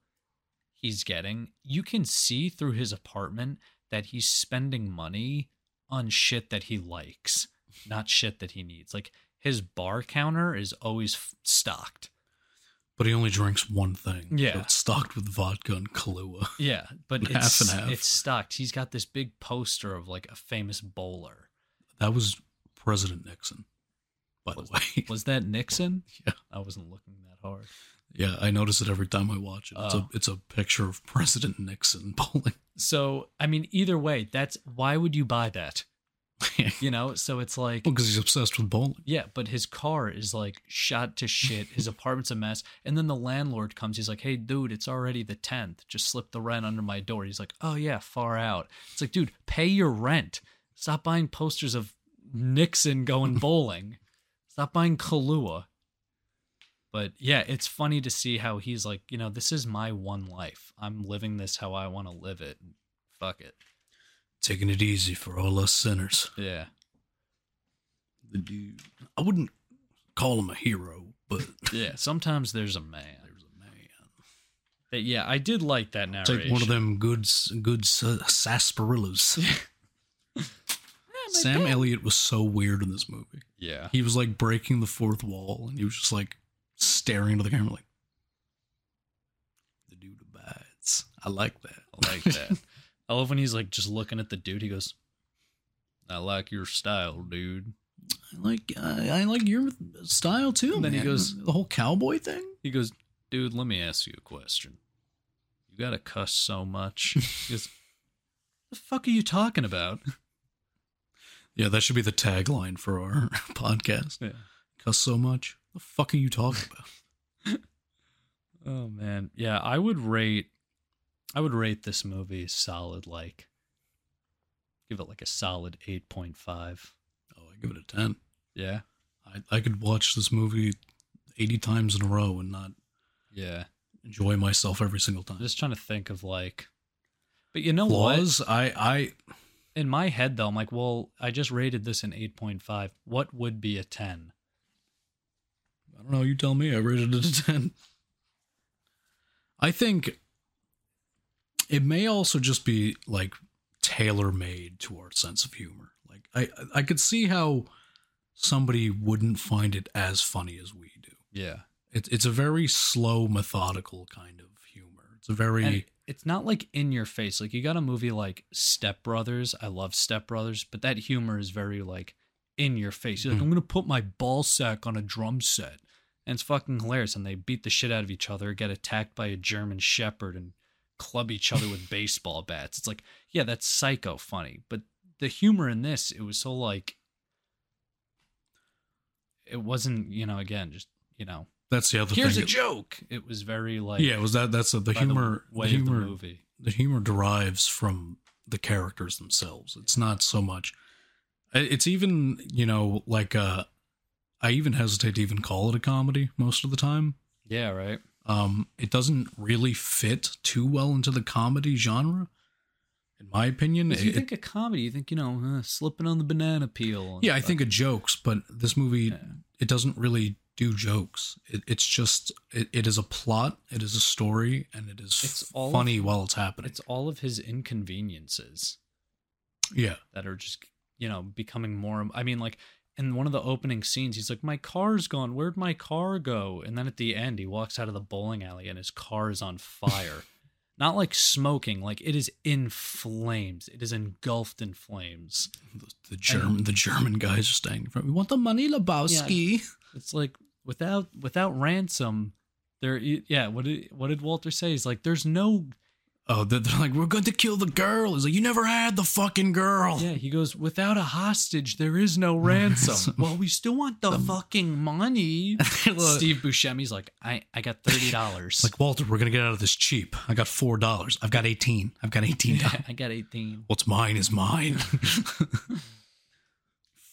he's getting, you can see through his apartment that he's spending money on shit that he likes, not shit that he needs. Like his bar counter is always f- stocked. But he only drinks one thing. Yeah. So it's stocked with vodka and Kahlua. Yeah, but Half it's and half. it's stocked. He's got this big poster of like a famous bowler. That was President Nixon, by the way. Was that Nixon? Yeah. I wasn't looking that hard. yeah, I notice it every time I watch it. It's Oh. a it's a picture of President Nixon bowling. So, I mean, either way, that's why would you buy that? You know, so it's like because he's obsessed with bowling. Yeah, but his car is like shot to shit. His apartment's a mess. And then the landlord comes. He's like, hey, dude, it's already the 10th. Just slip the rent under my door. He's like, oh, yeah, far out. It's like, dude, pay your rent. Stop buying posters of Nixon going bowling. Stop buying Kahlua. But yeah, it's funny to see how he's like, you know, this is my one life. I'm living this how I want to live it. Fuck it. Taking it easy for all us sinners. Yeah. The dude, I wouldn't call him a hero, but Yeah. Sometimes there's a man. there's a man. But yeah, I did like that narration. Take one of them good, good s- sarsaparillas. Sam Elliott was so weird in this movie. Yeah. He was like breaking the fourth wall, and he was just like staring into the camera, like the dude abides. I like that. I like that. I love when he's like just looking at the dude. He goes, "I like your style, dude." I like I, I like your style too. And then he goes- the whole cowboy thing. He goes, "Dude, let me ask you a question. You gotta cuss so much." He goes, "The fuck are you talking about?" Yeah, that should be the tagline for our podcast. Yeah. Cuss so much. The fuck are you talking about? Oh man, yeah. I would rate, I would rate this movie solid. Like, give it like a solid eight point five. oh, I give it a ten. Yeah. I I could watch this movie eighty times in a row and not Yeah. enjoy myself every single time. I'm just trying to think of like, but you know what? Flaws, I I in my head though i'm like well i just rated this an 8.5 what would be a 10 I don't know. You tell me. I rated it a 10. I think it may also just be like tailor made to our sense of humor. Like I I could see how somebody wouldn't find it as funny as we do. yeah It's it's a very slow, methodical kind of humor. It's a very and it's not like in your face like you got a movie like step brothers i love step brothers but that humor is very like in your face. He's like, Mhm. I'm gonna put my ball sack on a drum set. And it's fucking hilarious. And they beat the shit out of each other, get attacked by a German shepherd, and club each other with baseball bats. It's like, yeah, that's psycho funny. But the humor in this, it was so like it wasn't, you know, again, just you know, That's the other here's thing. a joke. It was very like yeah, it was that. That's the, the humor. The, way humor. of the movie. the humor derives from the characters themselves. It's not so much. It's even you know like uh, I even hesitate to even call it a comedy most of the time. Yeah, right. Um, it doesn't really fit too well into the comedy genre, in my opinion. If you It- think of comedy, you think you know uh, slipping on the banana peel. yeah, I think of jokes, but this movie Yeah. it doesn't really do jokes. It, it's just it, it is a plot, it is a story, and it is It's all funny of- while it's happening. it's all of his inconveniences yeah, that are just you know becoming more. I mean, like in one of the opening scenes, he's like, "My car's gone. Where'd my car go?" And then at the end, he walks out of the bowling alley and his car is on fire. Not like smoking, like it is in flames. It is engulfed in flames. the, the German the German guys are standing in front. We want the money, Lebowski. It's like without without ransom, there. Yeah, what did what did Walter say? He's like, "There's no Oh, they're, they're like, we're going to kill the girl. He's like, you never had the fucking girl. Yeah, he goes, without a hostage, there is no ransom. well, we still want the fucking money. Steve Buscemi's like, I, I got $30. Like Walter, we're gonna get out of this cheap. I got four dollars. I've got eighteen. I've got eighteen dollars. I got 18. What's mine is mine.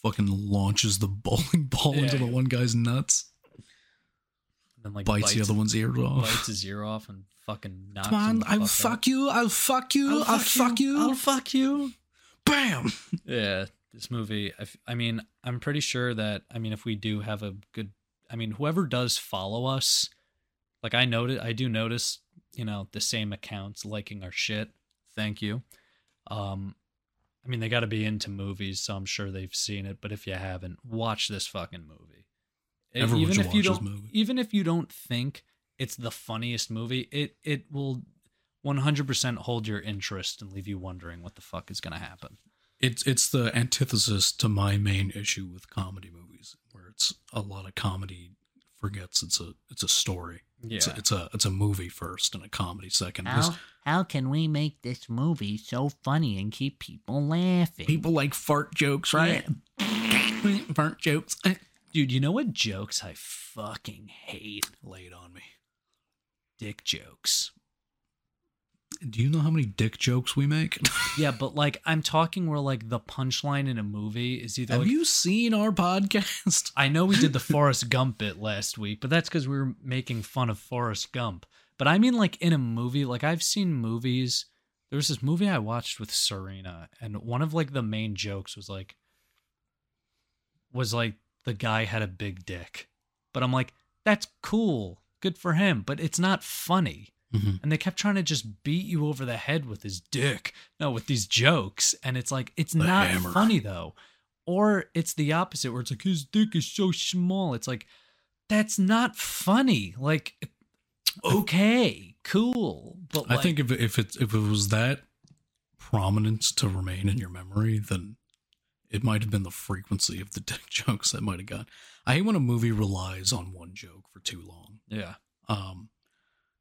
Fucking launches the bowling ball into the one guy's nuts. And then like bites, the other one's ear off. bites his ear off and fucking knocks Come on, I'll fuck fuck you. I'll fuck you. I'll, fuck, you. I'll fuck you. Bam. Yeah, this movie. I, f- I mean, I'm pretty sure that. I mean, if we do have a good, I mean, whoever does follow us, like I noted, I do notice, you know, the same accounts liking our shit. Thank you. Um, I mean, they got to be into movies, so I'm sure they've seen it. But if you haven't, watch this fucking movie. Everyone even should if you don't, movie. even if you don't think it's the funniest movie, it it will 100% hold your interest and leave you wondering what the fuck is gonna happen. It's it's the antithesis to my main issue with comedy movies, where it's a lot of comedy forgets it's a it's a story. Yeah. It's a, it's a it's a movie first and a comedy second. How, how can we make this movie so funny and keep people laughing? people like fart jokes, right? fart jokes. Dude, you know what jokes I fucking hate? Lay it on me. Dick jokes. Do you know how many dick jokes we make? Yeah, but like I'm talking where like the punchline in a movie is either Have like, you seen our podcast? I know we did the Forrest Gump bit last week, but that's because we were making fun of Forrest Gump. But I mean, like in a movie, like I've seen movies. There was this movie I watched with Serena, and one of like the main jokes was like, was like the guy had a big dick. But I'm like, that's cool, good for him, but it's not funny. Mhm. And they kept trying to just beat you over the head with his dick, no, with these jokes, and it's like it's The not hammer. funny though. Or it's the opposite, where it's like his dick is so small. It's like that's not funny. Like, okay, cool, but I like, think if if it if it was that prominence to remain in your memory, then it might have been the frequency of the dick jokes that might have got. I hate when a movie relies on one joke for too long. yeah, Um,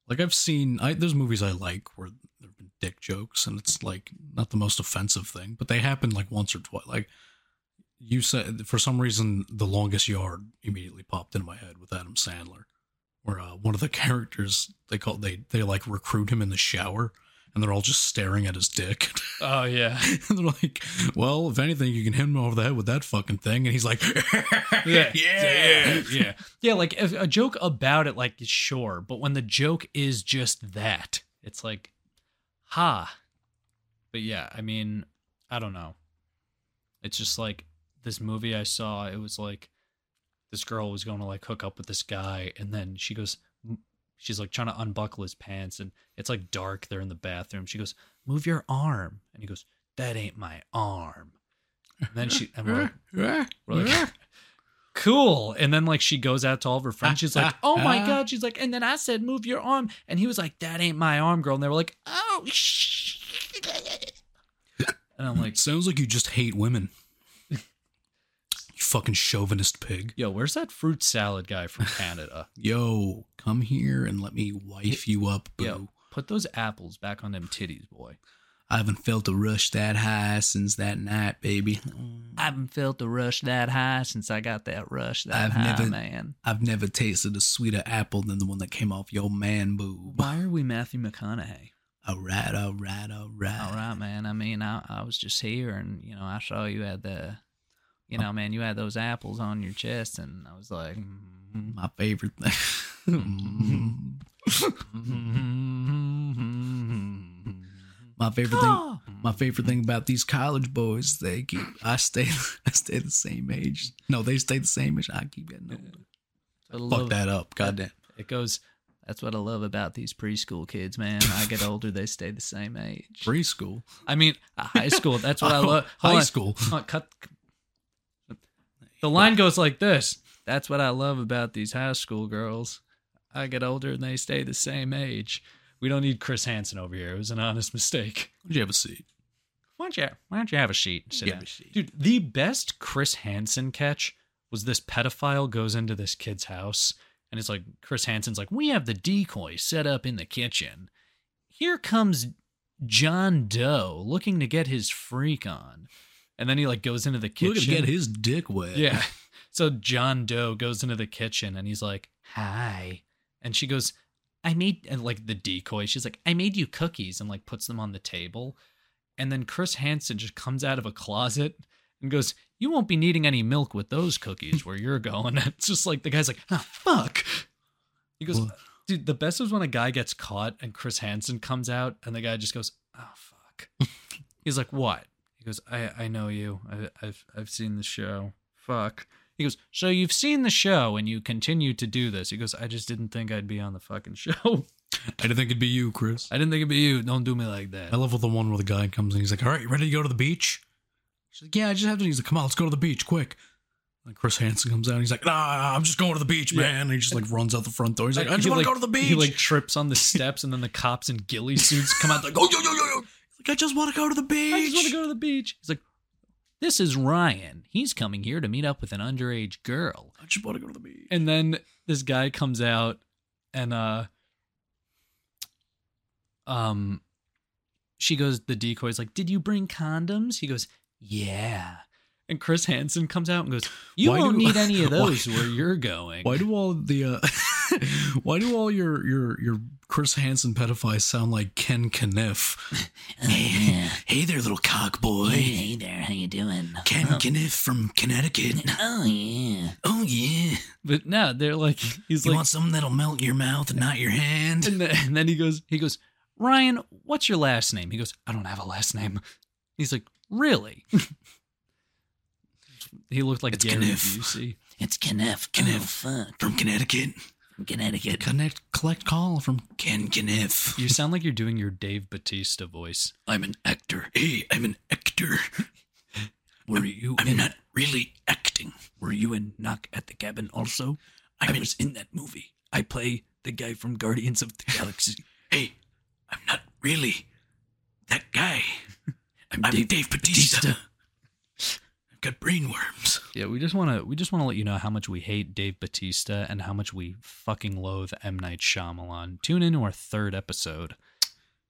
like I've seen, I there's movies I like where there've been dick jokes, and it's like not the most offensive thing, but they happen like once or twice. Like you said, for some reason, The Longest Yard immediately popped into my head with Adam Sandler, where uh, one of the characters they call they they like recruit him in the shower, and they're all just staring at his dick. oh yeah, and they're like, "Well, if anything, you can hit him over the head with that fucking thing," and he's like, yeah, yeah, yeah, yeah. Like if a joke about it, like sure, but when the joke is just that, it's like, ha. But yeah, I mean, I don't know. It's just like this movie I saw. It was like this girl was going to like hook up with this guy, and then she goes, she's like trying to unbuckle his pants, and it's like dark. They're in the bathroom. She goes, "Move your arm," and he goes, "That ain't my arm." And then she, and we're like, we're like, cool. And then like she goes out to all of her friends. She's like, oh my god. She's like, and then I said, move your arm, and he was like, that ain't my arm, girl. And they were like, oh. Sh-. And I'm like, Sounds like you just hate women. Fucking chauvinist pig. Yo, where's that fruit salad guy from Canada? Yo, come here and let me wife you up, boo. Yo, put those apples back on them titties, boy. I haven't felt a rush that high since that night, baby. I haven't felt the rush that high since I got that rush that I've high, never- man. I've never tasted a sweeter apple than the one that came off your man boob. Why are we Matthew McConaughey? All right, all right, all right. All right, man. I mean, I, I was just here, and you know, I saw you had the, you know, man, you had those apples on your chest, and I was like, mm, My favorite thing. my favorite thing. My favorite thing about these college boys, they keep. I stay. I stay the same age. No, they stay the same age. I keep getting older. Fuck that up. Goddamn. It goes. That's what I love about these preschool kids, man. I get older, they stay the same age. Preschool. I mean, high school. That's what I love. High school. cut. The line goes like this. That's what I love about these high school girls. I get older and they stay the same age. We don't need Chris Hansen over here. It was an honest mistake. Would you have a seat? Why don't you Why don't you have a sheet? Sit Give down. a sheet. Dude, the best Chris Hansen catch was this pedophile goes into this kid's house and it's like Chris Hansen's like, "We have the decoy set up in the kitchen. Here comes John Doe looking to get his freak on." And then he like goes into the kitchen. Look at get his dick wet. Yeah. So John Doe goes into the kitchen and he's like, "Hi," and she goes, "I made," and like the decoy. She's like, "I made you cookies," and like puts them on the table, and then Chris Hansen just comes out of a closet and goes, "You won't be needing any milk with those cookies where you're going." It's just like the guy's like, "Ah, fuck." He goes, Well- "Dude, the best is when a guy gets caught and Chris Hansen comes out and the guy just goes, "Oh fuck." He's like, "What?" He goes, "I I know you. I, I've I've seen the show. Fuck." He goes, "So you've seen the show and you continue to do this?" He goes, "I just didn't think I'd be on the fucking show. I didn't think it'd be you, Chris. I didn't think it'd be you. Don't do me like that." I love the one where the guy comes in. He's like, "All right, you ready to go to the beach?" She's like, "Yeah, I just have to." He's like, "Come on, let's go to the beach, quick." And Chris Hansen comes out. And he's like, "Nah, I'm just going to the beach, Yeah. man." And he just like runs out the front door. He's like, "I just want like- to go to the beach." He like trips on the steps and then the cops in ghillie suits come out like, "Oh, yo, yo, yo, yo!" Like, "I just want to go to the beach." I just want to go to the beach. He's like, This is Ryan. He's coming here to meet up with an underage girl. I just want to go to the beach. and then this guy comes out and uh um she goes the decoy's like did you bring condoms he goes yeah and chris hansen comes out and goes you Why won't do- need any of why- those where you're going Why do all the uh, why do all your your your Chris Hansen pedophiles sound like Ken Kniff? Oh, yeah. Hey there, little cock boy. Hey, hey there, how you doing? Ken Kniff from Connecticut. Oh yeah. Oh yeah. but no they're like he's You like want something that'll melt your mouth and not your hand? and then, and then he goes he goes ryan what's your last name he goes i don't have a last name he's like really he looked like It's Gary Kniff. Busey. It's Kniff. Kniff. Oh, fuck. From Connecticut. From Connecticut. Connect collect call from Ken Kniff. You sound like you're doing your Dave Batista voice. I'm an actor. Hey, I'm an actor. Were you I'm in, not really acting. Were you in Knock at the Cabin also? I'm I in- was in that movie. I play the guy from Guardians of the Galaxy. Hey, I'm not really that guy. I'm, I'm Dave, Dave, Batista. I've got brainworms. Yeah, we just want to we just want to let you know how much we hate Dave Batista and how much we fucking loathe M Night Shyamalan. Tune in to our third episode.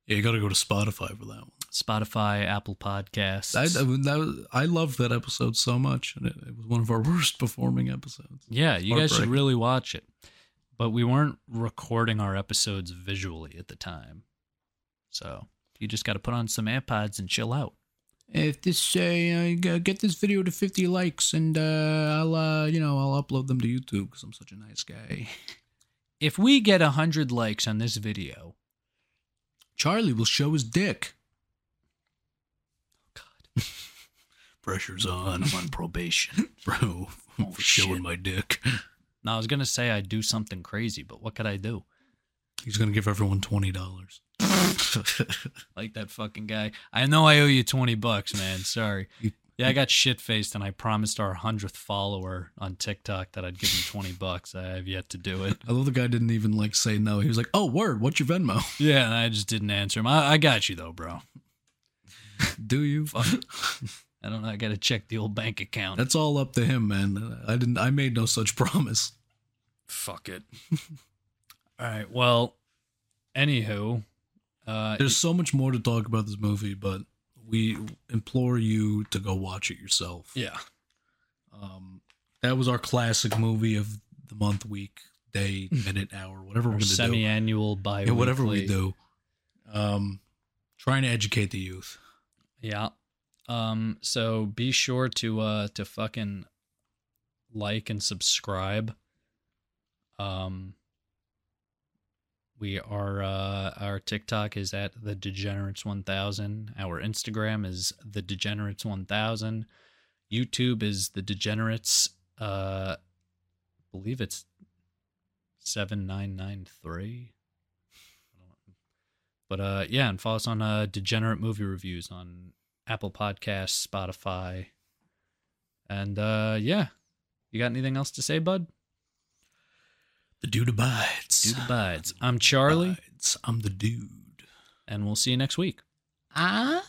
Yeah, you got to go to Spotify for that one. Spotify, Apple Podcasts. I, that, was- I loved that episode so much, and it, it was one of our worst performing episodes. yeah, you guys should really watch it. But we weren't recording our episodes visually at the time. So, you just got to put on some AirPods and chill out. If this, uh, uh, get this video to 50 likes, and uh, I'll, uh, you know, I'll upload them to YouTube because I'm such a nice guy. If we get 100 likes on this video, Charlie will show his dick. Oh God. Pressure's on. I'm on probation. Bro, Oh, for showing my dick. Now, I was going to say I'd do something crazy, but what could I do? He's going to give everyone $20. like that fucking guy. I know I owe you 20 bucks, man. Sorry. Yeah, I got shit faced and I promised our 100th follower on TikTok that I'd give him 20 bucks. I have yet to do it. I love the guy didn't even like say no. He was like, "Oh, word, what's your Venmo? Yeah, and I just didn't answer him. I, I got you though, bro. Do you?" I don't know. I got to check the old bank account. That's all up to him, man. I didn't. I made no such promise. Fuck it. all right. Well, anywho, uh, There's so much more to talk about this movie, but we implore you to go watch it yourself. yeah. Um, that was our classic movie of the month, week, day, minute, hour, whatever we're gonna do. semi-annual bi Yeah, whatever we do. Um, trying to educate the youth. Yeah. Um so be sure to uh to fucking like and subscribe. Um we are uh our TikTok is at the degenerates 1000. Our Instagram is the degenerates 1000. YouTube is the degenerates uh I believe it's 7993. But uh yeah, and follow us on uh Degenerate Movie Reviews on Apple Podcasts, Spotify. And uh yeah. You got anything else to say, bud? The dude abides. Dude abides. I'm Charlie, Abides. I'm the dude. and we'll see you next week. Ah.